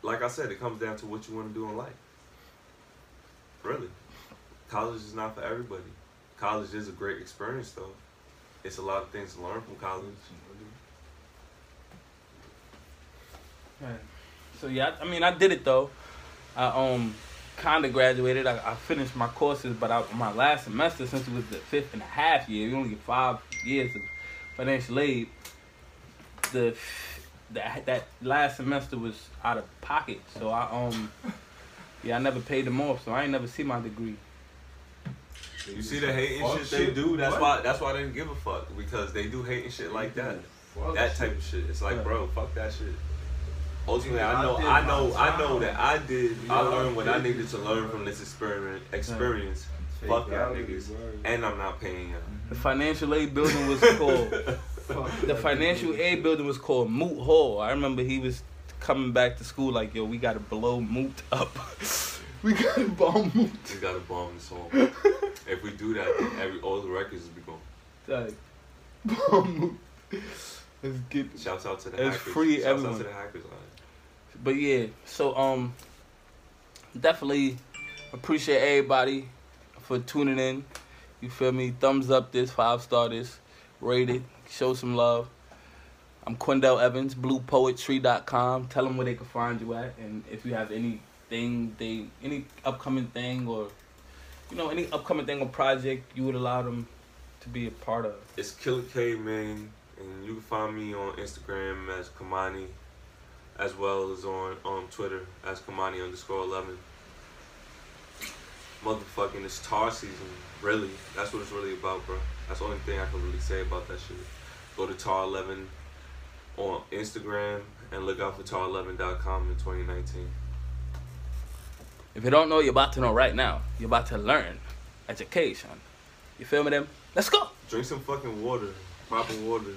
like I said, it comes down to what you want to do in life. Really. College is not for everybody. College is a great experience though. It's a lot of things to learn from college. Right. So yeah, I, I mean, I did it though. I um kind of graduated. I, I finished my courses, but I, my last semester, since it was the fifth and a half year, you only get five years of financial aid. The that that last semester was out of pocket, so I um yeah, I never paid them off, so I ain't never see my degree. You see the hating Fuck shit, they do. That's What? why. That's why they didn't give a fuck because they do hating shit like that. Fuck That shit. type of shit. It's like, Yeah. bro, fuck that shit. Ultimately, I I know, did I know, I know that I did. I learned what I I needed to learn from this experiment, experience. Fuck y'all niggas, and I'm not paying y'all. The financial aid building was (laughs) called the financial aid building was called Moot Hall. I remember he was coming back to school like, yo, we gotta blow Moot up. (laughs) we gotta bomb Moot. We gotta bomb this home. (laughs) if we do that, then every all the records will be gone. Like, bomb Moot. Let's get. Shouts out to the It's hackers. free Shouts everyone. out to the hackers. Line. But yeah, so um, definitely appreciate everybody for tuning in. You feel me? Thumbs up this, five star this, rate it, show some love. I'm Quindell Evans, bluepoetry.com. Tell them where they can find you at, and if you have anything, they any upcoming thing or you know any upcoming thing or project you would allow them to be a part of. It's Killer K man, and you can find me on Instagram as Kamani, as well as on um Twitter as Kamani underscore eleven. Motherfucking it's tar season, really. That's what it's really about, bro. That's the only thing I can really say about that shit. Go to tar eleven on Instagram and look out for tar11.com in 2019. If you don't know, you're about to know right now. You're about to learn education. You feel me, them? Let's go. Drink some fucking water, proper water.